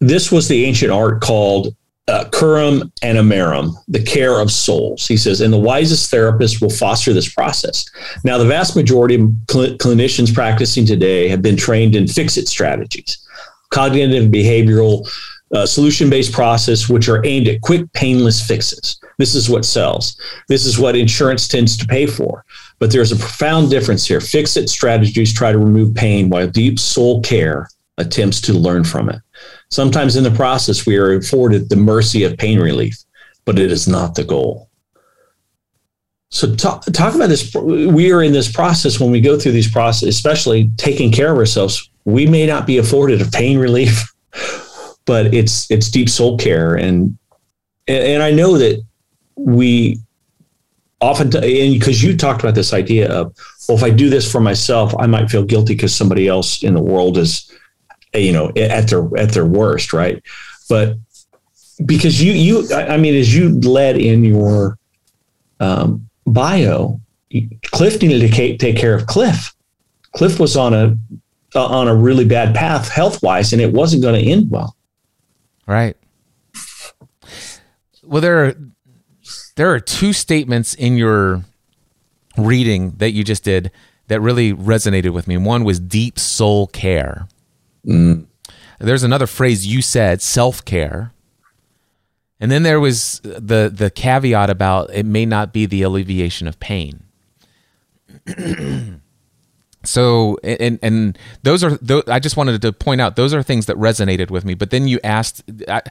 this was the ancient art called uh, Curum Animarum, the care of souls. He says, and the wisest therapists will foster this process. Now, the vast majority of cl- clinicians practicing today have been trained in fix it strategies, cognitive behavioral uh, solution based process, which are aimed at quick, painless fixes. This is what sells. This is what insurance tends to pay for. But there's a profound difference here. Fix it strategies try to remove pain, while deep soul care attempts to learn from it. Sometimes in the process, we are afforded the mercy of pain relief, but it is not the goal. So talk, talk about this. We are in this process when we go through these processes, especially taking care of ourselves. We may not be afforded a pain relief, but it's it's deep soul care, and and I know that we often and because you talked about this idea of well, if I do this for myself, I might feel guilty because somebody else in the world is you know at their at their worst right? But because you you i mean as you led in your um, bio cliff needed to take care of cliff. Cliff was on a uh, on a really bad path health wise and it wasn't going to end well. Right. Well there are there are two statements in your reading that you just did that really resonated with me. One was deep soul care Mm. There's another phrase you said, self care. And then there was the the caveat about it may not be the alleviation of pain. so and and those are those, I just wanted to point out those are things that resonated with me. But then you asked, I,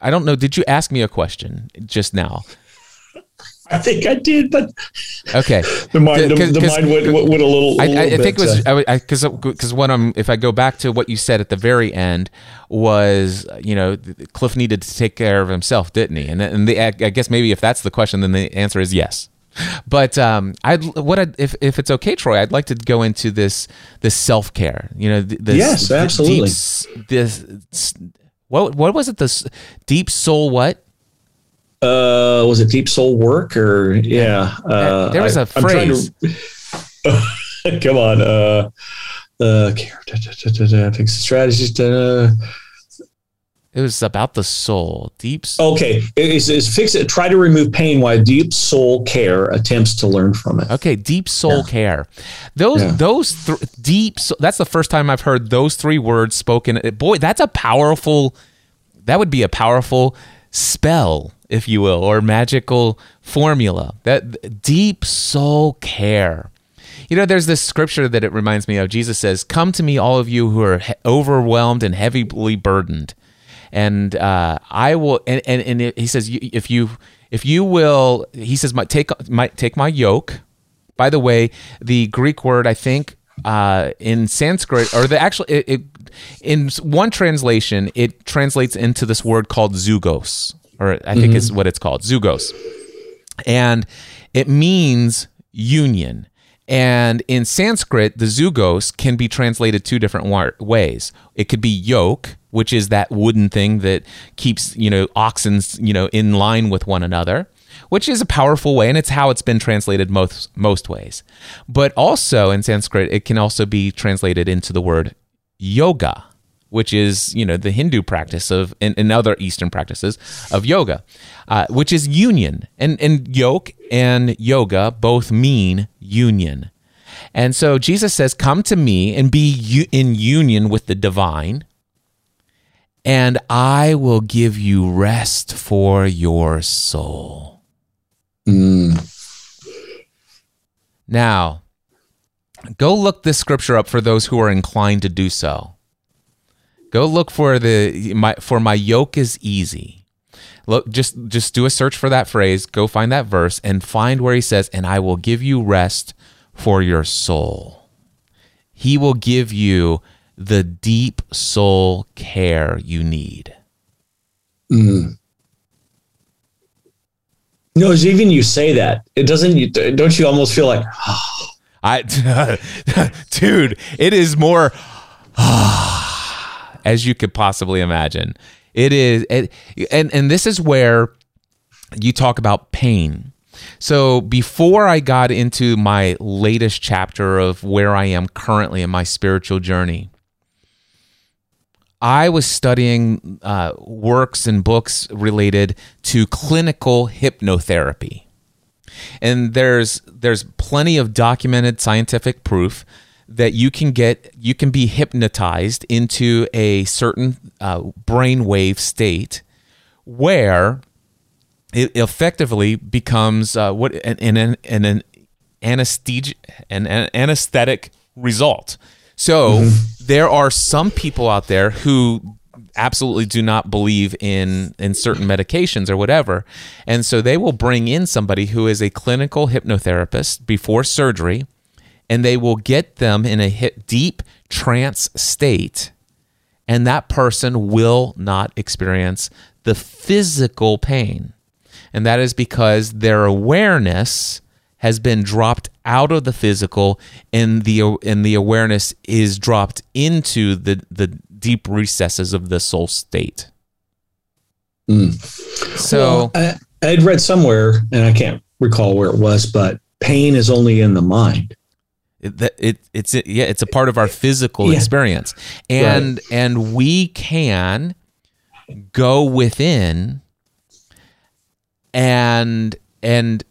I don't know, did you ask me a question just now? I think I did, but okay, the mind, the, the mind went, went, a little. I, little I, think it was uh, because because what I'm if I go back to what you said at the very end was you know Cliff needed to take care of himself, didn't he? And and the, I guess maybe if that's the question, then the answer is yes. But um, I'd what I'd, if if it's okay, Troy, I'd like to go into this this self care. You know, this, Yes, absolutely. Deep, this what what was it? This deep soul what? Uh, was it deep soul work or yeah? Uh, there was a I, phrase. to- come on, uh, uh, fix the strategies. Da. It was about the soul. Deep. soul. Okay, is is fix it? Try to remove pain while deep soul care attempts to learn from it. Okay, deep soul Yeah. care. Those Yeah. those th- deep. So, that's the first time I've heard those three words spoken. Boy, that's a powerful. That would be a powerful spell, if you will, or magical formula. That deep soul care. You know, there's this scripture that it reminds me of. Jesus says, "Come to me, all of you who are overwhelmed and heavily burdened." and uh, I will. And, and and he says, if you if you will, he says, my, take my take my yoke. By the way, the Greek word I think uh, in Sanskrit or the actual it, it, in one translation it translates into this word called zugos, or I think is mm-hmm. what it's called, zugos, and it means union. And in Sanskrit, the zugos can be translated two different wa- ways. It could be yoke, which is that wooden thing that keeps, you know, oxen, you know, in line with one another, which is a powerful way, and it's how it's been translated most most ways. But also in Sanskrit, it can also be translated into the word yoga, which is you know the Hindu practice of and, and other Eastern practices of yoga, uh, which is union. And and yoke and yoga both mean union. And so Jesus says, "Come to me and be u- in union with the divine." And I will give you rest for your soul. Mm. Now, go look this scripture up for those who are inclined to do so. Go look for the my for my yoke is easy. Look just just do a search for that phrase, go find that verse and find where he says and I will give you rest for your soul. He will give you the deep soul care you need. Mm. No, even you say that, it doesn't. You, don't you almost feel like I, dude, it is more as you could possibly imagine. It is, it, and and this is where you talk about pain. So before I got into my latest chapter of where I am currently in my spiritual journey, I was studying uh, works and books related to clinical hypnotherapy and there's there's plenty of documented scientific proof that you can get you can be hypnotized into a certain uh, brainwave state where it effectively becomes uh, what an, an, an, an anesthesia an, an anesthetic result. So there are some people out there who absolutely do not believe in in certain medications or whatever. And so they will bring in somebody who is a clinical hypnotherapist before surgery and they will get them in a deep trance state and that person will not experience the physical pain and that is because their awareness has been dropped out of the physical and the and the awareness is dropped into the the deep recesses of the soul state. Mm. So Well, I, I'd read somewhere, and I can't recall where it was, but pain is only in the mind. It, that- it it's yeah it's a part of our physical Yeah. experience. And and we can go within and and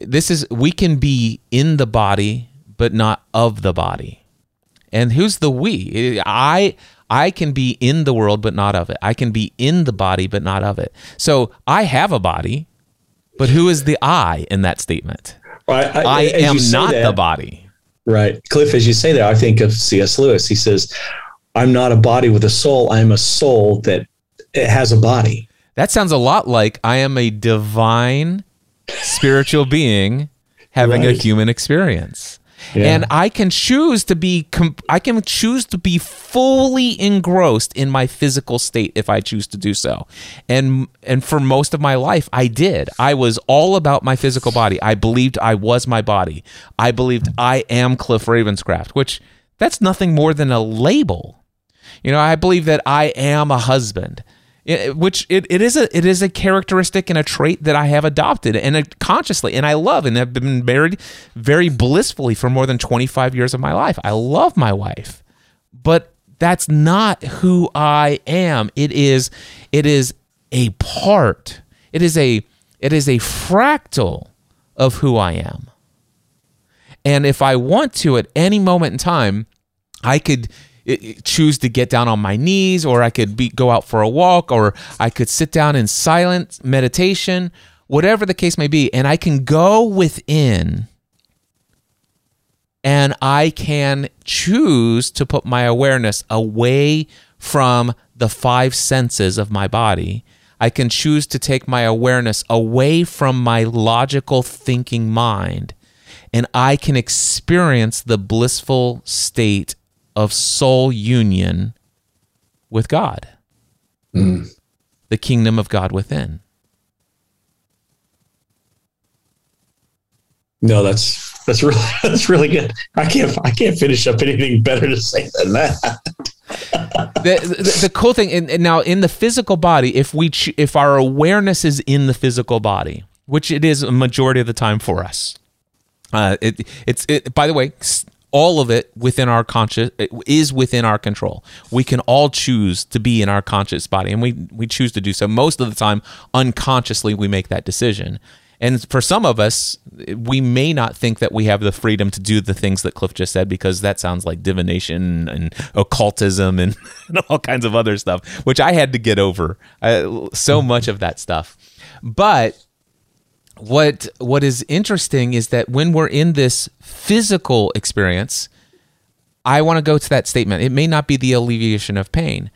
this is we can be in the body but not of the body. And who's the we? I i can be in the world but not of it. I can be in the body but not of it. So i have a body but who is the i in that statement I, i as am not that- the body Right. Cliff, as you say that, I think of C.S. Lewis. He says, I'm not a body with a soul. I'm a soul that has a body. That sounds a lot like I am a divine spiritual being having right. a human experience. Yeah. And I can choose to be I can choose to be fully engrossed in my physical state if I choose to do so. And and for most of my life I did. I was all about my physical body. I believed I was my body. I believed I am Cliff Ravenscraft, which that's nothing more than a label. You know, I believe that I am a husband which it, it is a it is a characteristic and a trait that I have adopted and a, consciously and I love and have been married very blissfully for more than 25 years of my life. I love my wife. But that's not who I am. It is it is a part. It is a it is a fractal of who I am. And if I want to at any moment in time, I could choose to get down on my knees, or I could be, go out for a walk, or I could sit down in silent meditation, whatever the case may be. And I can go within and I can choose to put my awareness away from the five senses of my body. I can choose to take my awareness away from my logical thinking mind, and I can experience the blissful state of soul union with God, mm. the kingdom of God within. No, that's that's really that's really good. I can't I can't finish up anything better to say than that. the, the, the, cool thing, and, now in the physical body, if we if our awareness is in the physical body, which it is a majority of the time for us, uh, it, it's it, by the way, all of it within our conscious is within our control. We can all choose to be in our conscious body, and we we choose to do so. Most of the time, unconsciously, we make that decision. And for some of us, we may not think that we have the freedom to do the things that Cliff just said because that sounds like divination and occultism and, and all kinds of other stuff, which I had to get over. Uh, so much of that stuff. But what what is interesting is that when we're in this physical experience, I want to go to that statement. It may not be the alleviation of pain.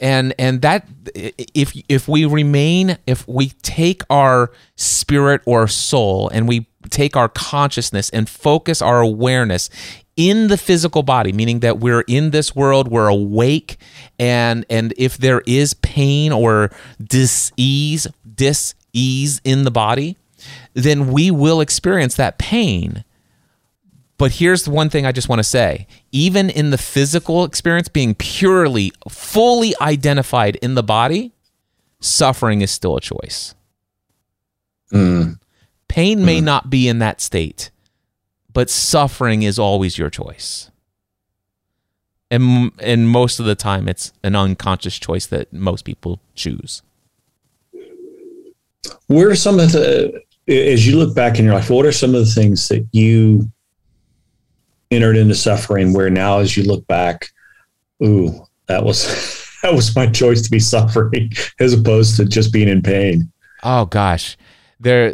And and that if if we remain if we take our spirit or soul and we take our consciousness and focus our awareness in the physical body meaning that we're in this world we're awake and and if there is pain or dis-ease dis ease in the body, then we will experience that pain. But here's the one thing I just want to say even in the physical experience, being purely, fully identified in the body, suffering is still a choice. Mm. Pain may mm. not be in that state, but suffering is always your choice. And, and most of the time, it's an unconscious choice that most people choose. What are some of the, as you look back in your life, what are some of the things that you entered into suffering where now, as you look back, ooh, that was, that was my choice to be suffering as opposed to just being in pain? Oh, gosh there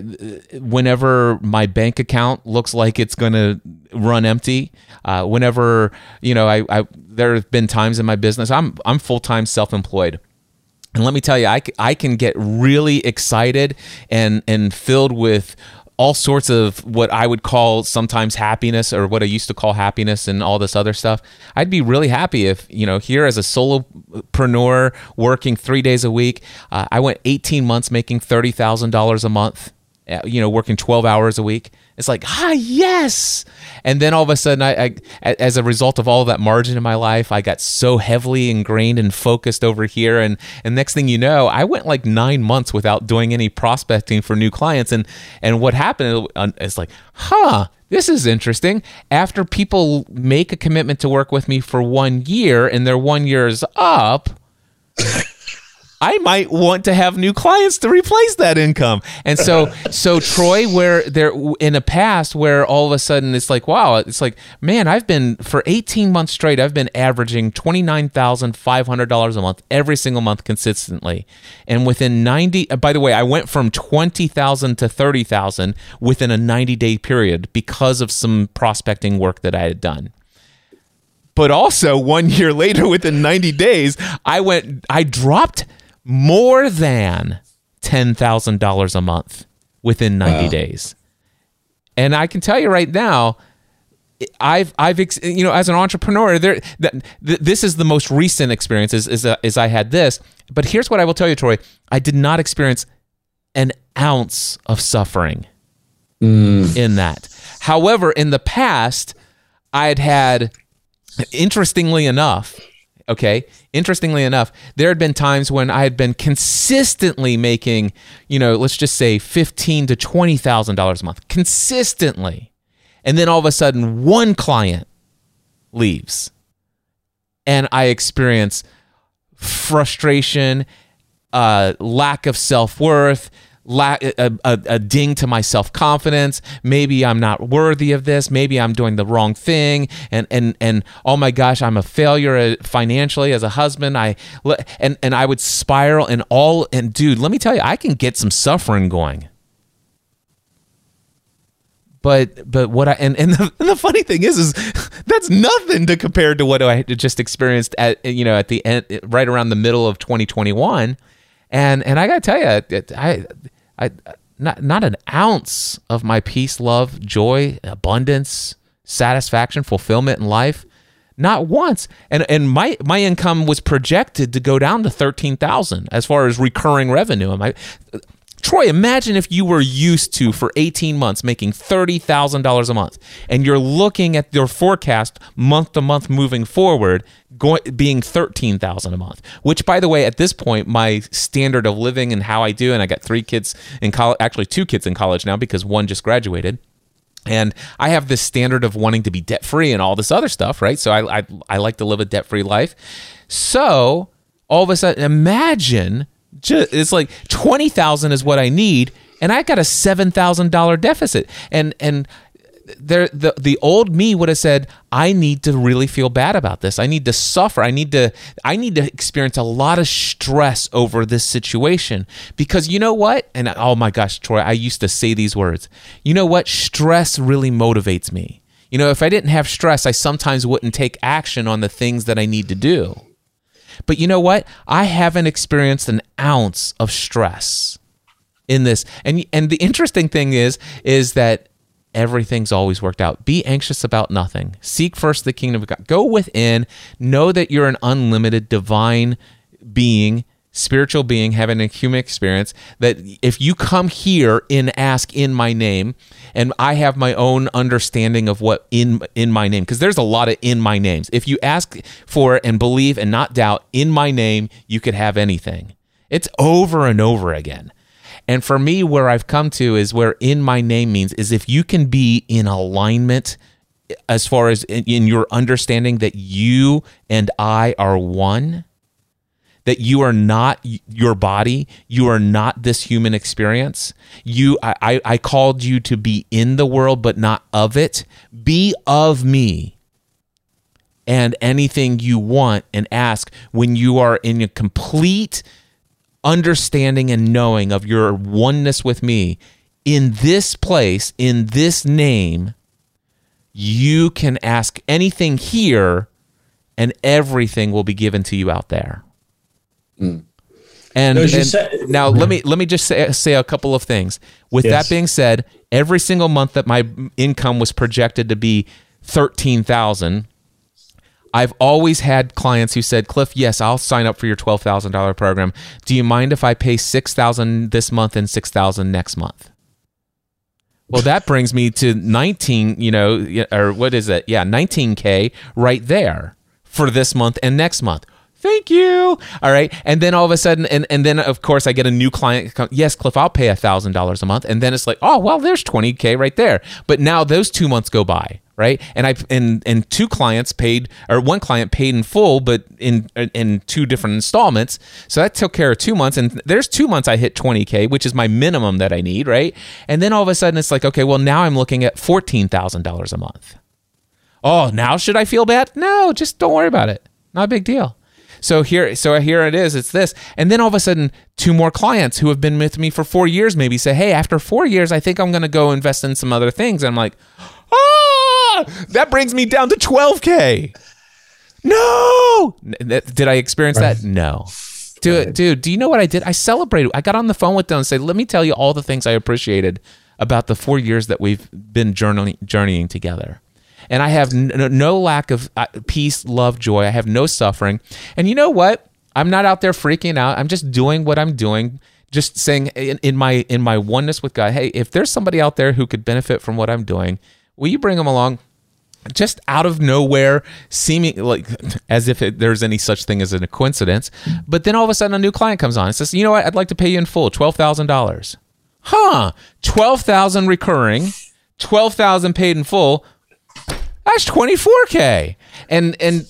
whenever my bank account looks like it's going to run empty uh, whenever you know I, I there have been times in my business i'm i'm full-time self-employed and let me tell you, I, I can get really excited and, and filled with all sorts of what I would call sometimes happiness or what I used to call happiness and all this other stuff. I'd be really happy if, you know, here as a solopreneur working three days a week, uh, I went 18 months making $30,000 a month, you know, working 12 hours a week. It's like, ah, yes. And then all of a sudden, I, I, as a result of all that margin in my life, I got so heavily ingrained and focused over here. And, and next thing you know, I went like nine months without doing any prospecting for new clients. And, and what happened is like, huh, this is interesting. After people make a commitment to work with me for one year and their one year is up, I might want to have new clients to replace that income. And so, so Troy, where there in the past, where all of a sudden it's like, wow, it's like, man, I've been for 18 months straight, I've been averaging $29,500 a month every single month consistently. And within 90, uh, by the way, I went from 20,000 to 30,000 within a 90 day period because of some prospecting work that I had done. But also, one year later, within 90 days, I went, I dropped more than $10,000 a month within 90 Wow. days. And I can tell you right now, I've I've you know as an entrepreneur there that th- this is the most recent experience is is, uh, is I had this but here's what I will tell you Troy I did not experience an ounce of suffering in that however in the past I had had interestingly enough okay? Interestingly enough there had been times when I had been consistently making you know let's just say 15 to 20 thousand dollars a month consistently. And then all of a sudden one client leaves. And i experience frustration uh, lack of self-worth lack a, a, a ding to my self-confidence. Maybe i'm not worthy of this. Maybe i'm doing the wrong thing. And and and oh my gosh i'm a failure uh, financially as a husband. I and and i would spiral and all and dude let me tell you i can get some suffering going. But but what I and and the, and the funny thing is is that's nothing to compare to what I just experienced at you know at the end right around the middle of 2021 and and I got to tell you I I not not an ounce of my peace love joy abundance satisfaction fulfillment in life. Not once. And and my my income was projected to go down to 13,000 as far as recurring revenue. Am I Troy, imagine if you were used to for 18 months making $30,000 a month and you're looking at your forecast month to month moving forward going being 13,000 a month. Which by the way, at this point my standard of living and how I do and I got 3 kids in college, actually 2 kids in college now because one just graduated. And I have this standard of wanting to be debt free and all this other stuff, right? So I, I, I like to live a debt free life. So all of a sudden, imagine ju- it's like twenty thousand is what I need, and I got a seven thousand dollar deficit. And and there the the old me would have said i need to really feel bad about this. I need to suffer. I need to i need to experience a lot of stress over this situation. Because you know what? And oh my gosh troy i used to say these words. You know what? Stress really motivates me. You know if i didn't have stress i sometimes wouldn't take action on the things that i need to do but you know what? I haven't experienced an ounce of stress in this. And and the interesting thing is is that everything's always worked out. Be anxious about nothing. Seek first the kingdom of god. Go within. Know that you're an unlimited divine being spiritual being having a human experience that if you come here and ask in my name and i have my own understanding of what in in my name because there's a lot of in my names. If you ask for and believe and not doubt in my name you could have anything. It's over and over again. And for me, where I've come to is where in my name means is if you can be in alignment as far as in, in your understanding that you and I are one, that you are not your body, you are not this human experience. You, I, I, called you to be in the world, but not of it. Be of me and anything you want and ask when you are in a complete understanding and knowing of your oneness with me in this place, in this name, you can ask anything here and everything will be given to you out there. And, No, and said- now let me let me just say, say a couple of things. With Yes. that being said, every single month that my income was projected to be 13,000, I've always had clients who said, "Cliff, yes, I'll sign up for your twelve thousand dollar program. Do you mind if I pay six thousand this month and six thousand next month?" Well, that brings me to nineteen. You know, or what is it? Yeah, nineteen k right there for this month and next month. Thank you. All right, and then all of a sudden, and and then of course I get a new client. Yes, Cliff, I'll pay a thousand dollars a month, and then it's like, oh well, there's twenty k right there. But now those two months go by right? And I and and two clients paid or one client paid in full, but in in two different installments. So that took care of two months. And there's two months I hit 20k, which is my minimum that I need, right? And then all of a sudden it's like, okay, well now I'm looking at fourteen thousand dollars a month. Oh, now should I feel bad? No, just don't worry about it. Not a big deal. So here, so here it is. It's this, and then all of a sudden, two more clients who have been with me for four years maybe say, "Hey, after four years, I think I'm going to go invest in some other things." And I'm like, "Ah, that brings me down to 12k." No, did I experience that? No. Dude, dude, do you know what I did? I celebrated. I got on the phone with them and said, "Let me tell you all the things I appreciated about the four years that we've been journeying, journeying together." And I have no, no lack of uh, peace, love, joy. I have no suffering. And you know what? I'm not out there freaking out. I'm just doing what I'm doing. Just saying in, in my in my oneness with God. Hey, if there's somebody out there who could benefit from what I'm doing, will you bring them along? just out of nowhere, seeming like as if it, there's any such thing as a coincidence. But then all of a sudden, a new client comes on and says, "You know what? I'd like to pay you in full, twelve thousand dollars." Huh? Twelve thousand recurring, twelve thousand paid in full. That's twenty four k. And and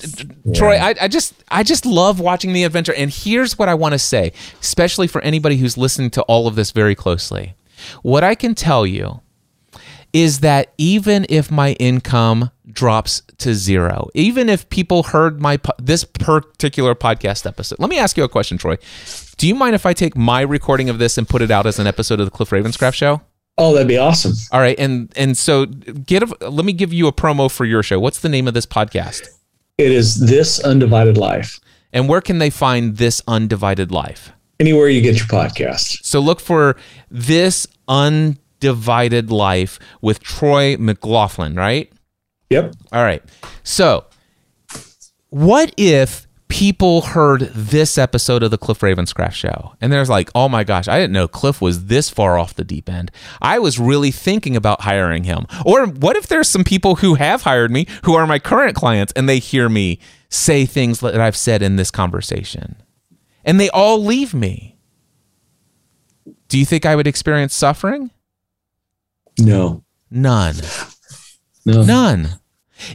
yeah. Troy, I, I just I just love watching the adventure. And here's what I want to say, especially for anybody who's listening to all of this very closely. What I can tell you is that even if my income drops to zero, even if people heard my this particular podcast episode, let me ask you a question, Troy. Do you mind if I take my recording of this and put it out as an episode of the Cliff Ravenscraft show? Oh, that'd be awesome. All right, and and so get a, let me give you a promo for your show. What's the name of this podcast? It is This Undivided Life. And where can they find This Undivided Life? Anywhere you get your podcast. So look for This Undivided Life with Troy McLaughlin, right? Yep. All right. So, what if people heard this episode of the Cliff Ravenscraft show and there's like, oh my gosh, I didn't know Cliff was this far off the deep end. I was really thinking about hiring him. Or what if there's some people who have hired me who are my current clients and they hear me say things that I've said in this conversation and they all leave me? Do you think I would experience suffering? No. None. No. None.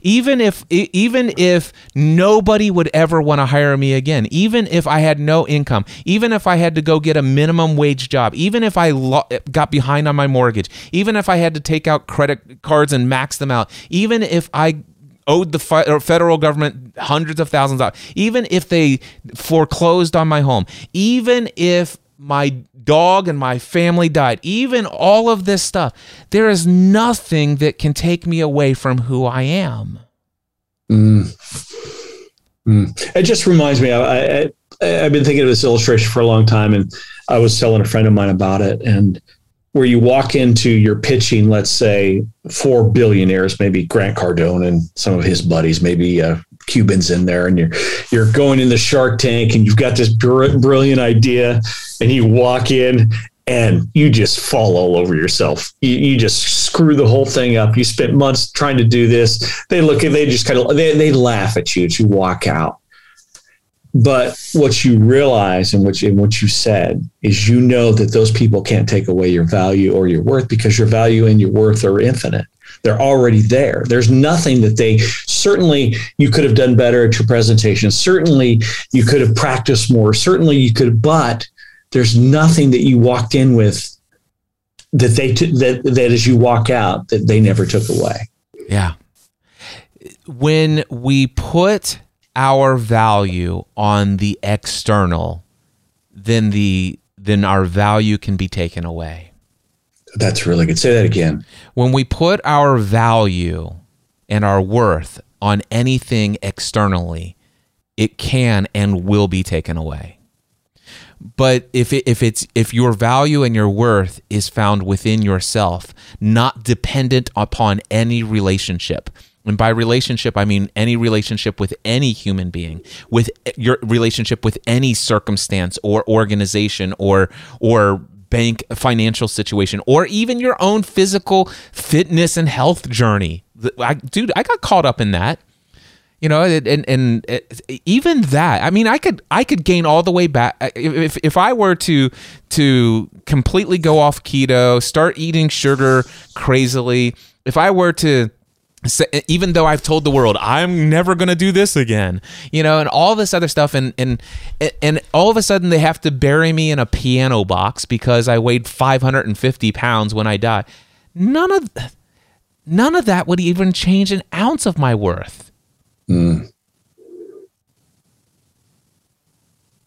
Even if even if nobody would ever want to hire me again, even if I had no income, even if I had to go get a minimum wage job, even if I lo- got behind on my mortgage, even if I had to take out credit cards and max them out, even if I owed the federal government hundreds of thousands of dollars, even if they foreclosed on my home, even if my dog and my family died, even all of this stuff, there is nothing that can take me away from who I am. Mm. Mm. It just reminds me, I, I, I've been thinking of this illustration for a long time, and I was telling a friend of mine about it. And where you walk into your pitching, let's say four billionaires, maybe Grant Cardone and some of his buddies, maybe uh, Cubans in there, and you're you're going in the Shark Tank, and you've got this brilliant idea, and you walk in, and you just fall all over yourself. You, you just screw the whole thing up. You spent months trying to do this. They look at, they just kind of they they laugh at you as you walk out. But what you realize and what you, and what you said is you know that those people can't take away your value or your worth because your value and your worth are infinite. They're already there. There's nothing that they certainly you could have done better at your presentation. Certainly you could have practiced more. Certainly you could, but there's nothing that you walked in with that they t- that that as you walk out that they never took away. Yeah. When we put our value on the external, then the then our value can be taken away. That's really good. Say that again. When we put our value and our worth on anything externally, it can and will be taken away. But if it, if it's if your value and your worth is found within yourself, not dependent upon any relationship, and by relationship, I mean any relationship with any human being, with your relationship with any circumstance or organization or or bank financial situation or even your own physical fitness and health journey. I, dude, I got caught up in that. You know, and, and and uh, even that. I mean, I could I could gain all the way back if if I were to to completely go off keto, start eating sugar crazily. If I were to even though I've told the world I'm never going to do this again, you know, and all this other stuff, and and and all of a sudden they have to bury me in a piano box because I weighed 550 pounds when I die. None of none of that would even change an ounce of my worth. Mm.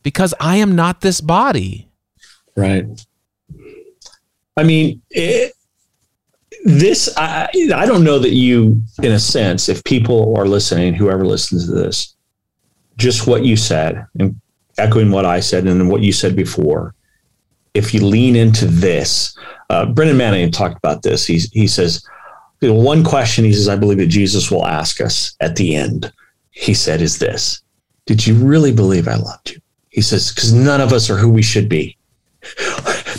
Because I am not this body. Right. I mean, it, this I, I don't know that you in a sense if people are listening whoever listens to this just what you said and echoing what I said and what you said before, if you lean into this, uh, Brennan Manning talked about this. He's, he says, one question he says, I believe that Jesus will ask us at the end, he said, is this Did you really believe I loved you? He says, because none of us are who we should be.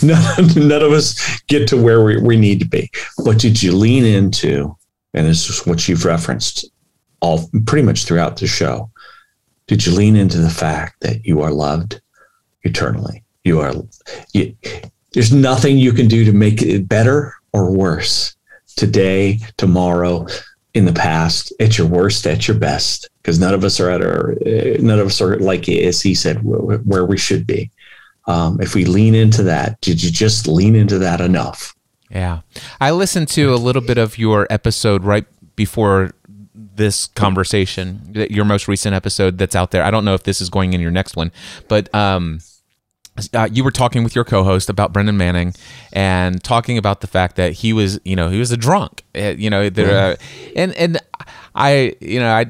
none, none of us get to where we, we need to be. What did you lean into, and this is what you've referenced all pretty much throughout the show, did you lean into the fact that you are loved eternally? You are, you, there's nothing you can do to make it better or worse today, tomorrow, in the past, at your worst, at your best, because none of us are at our, eh, none of us are like as he said, where we should be. Um, if we lean into that, did you just lean into that enough? Yeah, I listened to a little bit of your episode right before this conversation, your most recent episode that's out there. I don't know if this is going in your next one, but um, uh, you were talking with your co-host about Brennan Manning and talking about the fact that he was, you know, he was a drunk, uh, you know, there, uh, and and I, you know, I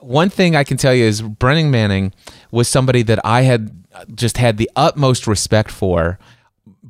one thing I can tell you is Brennan Manning was somebody that I had just had the utmost respect for,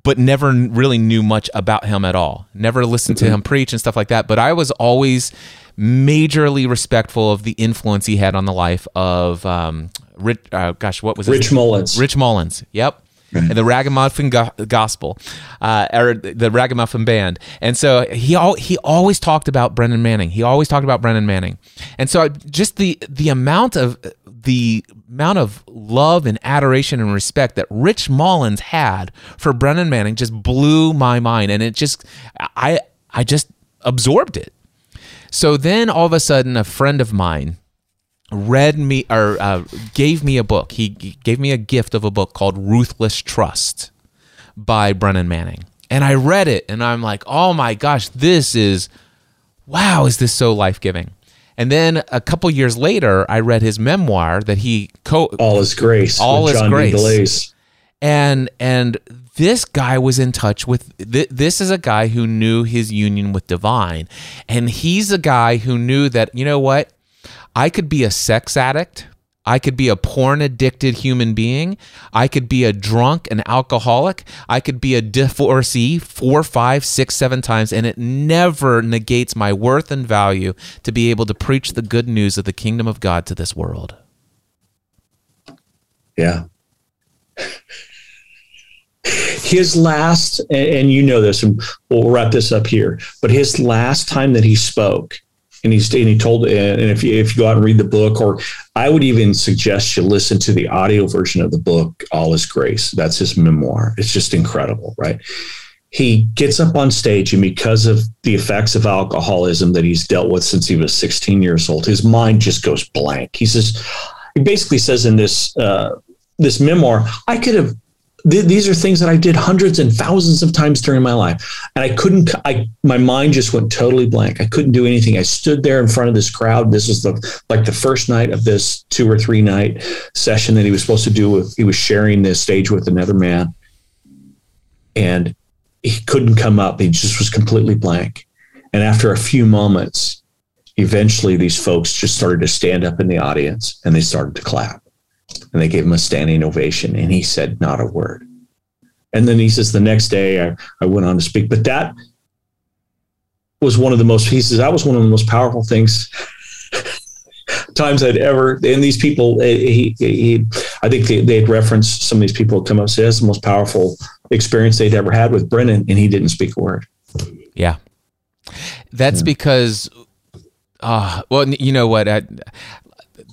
but never really knew much about him at all. Never listened to mm-hmm. him preach and stuff like that. But I was always majorly respectful of the influence he had on the life of um, Rich, uh, gosh, what was Rich his? Mullins? Rich Mullins. Yep. And the Ragamuffin go- Gospel, uh, or the Ragamuffin Band, and so he al- he always talked about Brennan Manning. He always talked about Brennan Manning, and so just the the amount of the amount of love and adoration and respect that Rich Mullins had for Brennan Manning just blew my mind, and it just I I just absorbed it. So then all of a sudden, a friend of mine read me or uh, gave me a book. He gave me a gift of a book called Ruthless Trust by Brennan Manning. And I read it and I'm like, oh my gosh, this is, wow, is this so life giving? And then a couple years later, I read his memoir that he co All is Grace. All is John Grace. And and this guy was in touch with th- this is a guy who knew his union with divine and he's a guy who knew that you know what I could be a sex addict. I could be a porn addicted human being. I could be a drunk, an alcoholic. I could be a divorcee four, five, six, seven times, and it never negates my worth and value to be able to preach the good news of the kingdom of God to this world. Yeah. His last, and you know this, and we'll wrap this up here, but his last time that he spoke, and he's and he told and if you if you go out and read the book or I would even suggest you listen to the audio version of the book All Is Grace. That's his memoir. It's just incredible, right? He gets up on stage and because of the effects of alcoholism that he's dealt with since he was 16 years old, his mind just goes blank. He says he basically says in this uh, this memoir, I could have th- these are things that I did hundreds and thousands of times during my life. And I couldn't, I, my mind just went totally blank. I couldn't do anything. I stood there in front of this crowd. This was the, like the first night of this two or three night session that he was supposed to do with, he was sharing this stage with another man. And he couldn't come up. He just was completely blank. And after a few moments, eventually these folks just started to stand up in the audience and they started to clap and they gave him a standing ovation and he said not a word and then he says the next day i, I went on to speak but that was one of the most he says that was one of the most powerful things times i'd ever and these people eh, he, he i think they, they had referenced some of these people come up and say that's the most powerful experience they'd ever had with brennan and he didn't speak a word yeah that's yeah. because uh, well, you know what? I,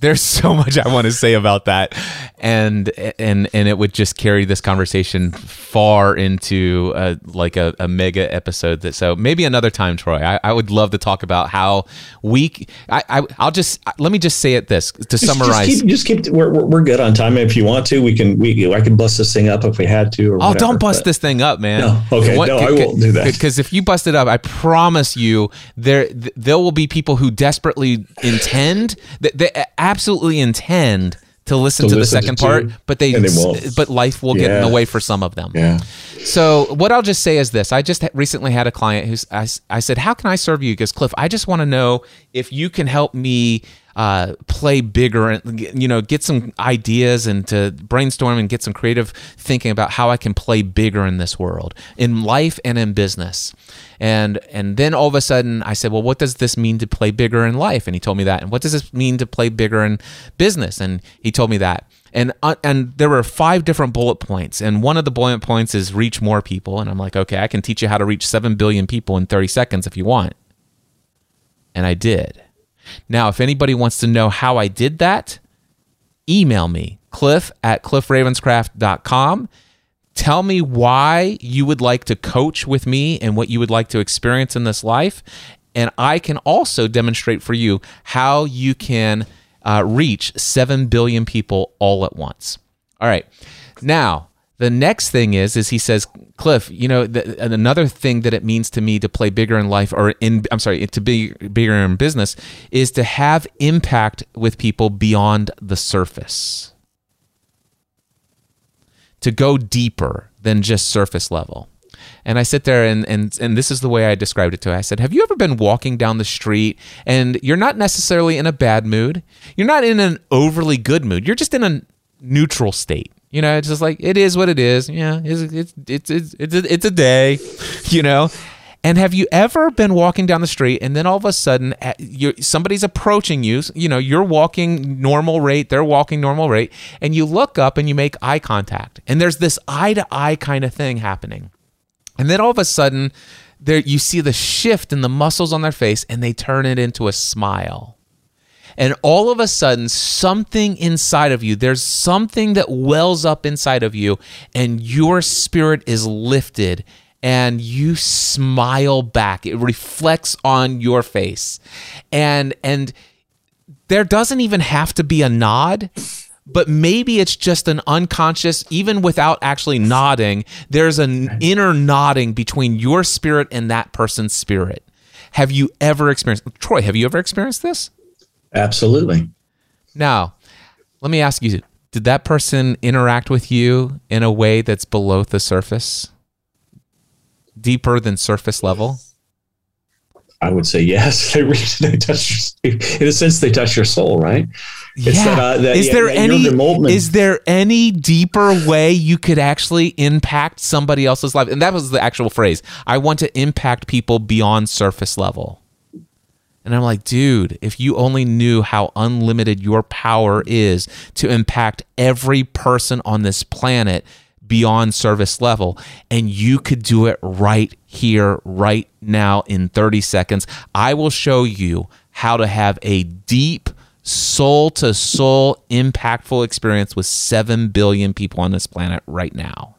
there's so much I want to say about that, and and and it would just carry this conversation far into a, like a, a mega episode. That so maybe another time, Troy. I, I would love to talk about how we. I, I will just let me just say it this to just, summarize. Just keep, just keep we're, we're good on time. If you want to, we can we I can bust this thing up if we had to. Or oh, whatever, don't bust but. this thing up, man. No, okay, what, no, I won't do that. Because if you bust it up, I promise you there there will be people who desperately intend that. They, absolutely intend to listen to, to listen the second to part, but they, they but life will get in the way for some of them. Yeah. So what I'll just say is this: I just recently had a client who's I, I said, "How can I serve you?" Because Cliff, I just want to know if you can help me uh, play bigger and you know get some ideas and to brainstorm and get some creative thinking about how I can play bigger in this world, in life and in business. And and then all of a sudden I said, well, what does this mean to play bigger in life? And he told me that. And what does this mean to play bigger in business? And he told me that and uh, and there were five different bullet points and one of the bullet points is reach more people and i'm like okay i can teach you how to reach 7 billion people in 30 seconds if you want and i did now if anybody wants to know how i did that email me cliff at cliffravenscraft.com tell me why you would like to coach with me and what you would like to experience in this life and i can also demonstrate for you how you can uh, reach 7 billion people all at once. All right. Now, the next thing is is he says cliff you know the, another thing that it means to me to play bigger in life or in i'm sorry to be bigger in business is to have impact with people beyond the surface to go deeper than just surface level and I sit there and, and and this is the way I described it to her. I said, Have you ever been walking down the street and you're not necessarily in a bad mood? You're not in an overly good mood. You're just in a neutral state. You know, it's just like it is what it is. Yeah, it's it's it's it's, it's, a, it's a day, you know. And have you ever been walking down the street and then all of a sudden somebody's approaching you? You know, you're walking normal rate, they're walking normal rate, and you look up and you make eye contact. And there's this eye to eye kind of thing happening. And then all of a sudden, there you see the shift in the muscles on their face and they turn it into a smile. And all of a sudden, something inside of you, there's something that wells up inside of you, and your spirit is lifted and you smile back. It reflects on your face. And and there doesn't even have to be a nod but maybe it's just an unconscious, even without actually nodding, there's an inner nodding between your spirit and that person's spirit. Have you ever experienced, Troy, have you ever experienced this? Absolutely. Now, let me ask you did that person interact with you in a way that's below the surface? Deeper than surface level? I would say yes. They reach, they touch, in a sense, they touch your soul, right? Yeah. That, uh, that, is yeah, there any is there any deeper way you could actually impact somebody else's life? And that was the actual phrase. I want to impact people beyond surface level. And I'm like, dude, if you only knew how unlimited your power is to impact every person on this planet beyond service level, and you could do it right here, right now, in 30 seconds, I will show you how to have a deep, soul to soul impactful experience with 7 billion people on this planet right now.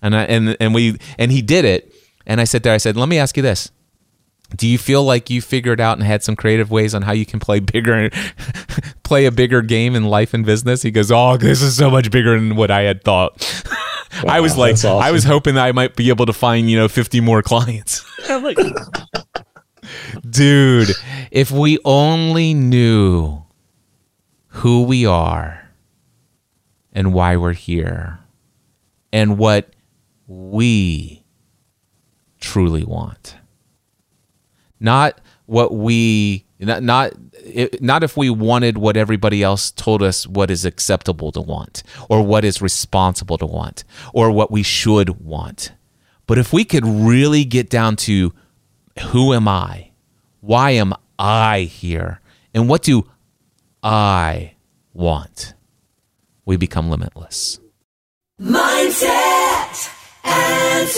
And I, and and we and he did it and I said there I said let me ask you this. Do you feel like you figured out and had some creative ways on how you can play bigger play a bigger game in life and business? He goes, "Oh, this is so much bigger than what I had thought." Wow, I was like awesome. I was hoping that I might be able to find, you know, 50 more clients. like Dude, if we only knew who we are and why we're here and what we truly want. Not what we not not not if we wanted what everybody else told us what is acceptable to want or what is responsible to want or what we should want. But if we could really get down to who am I? Why am I here? And what do I want? We become limitless. Mindset and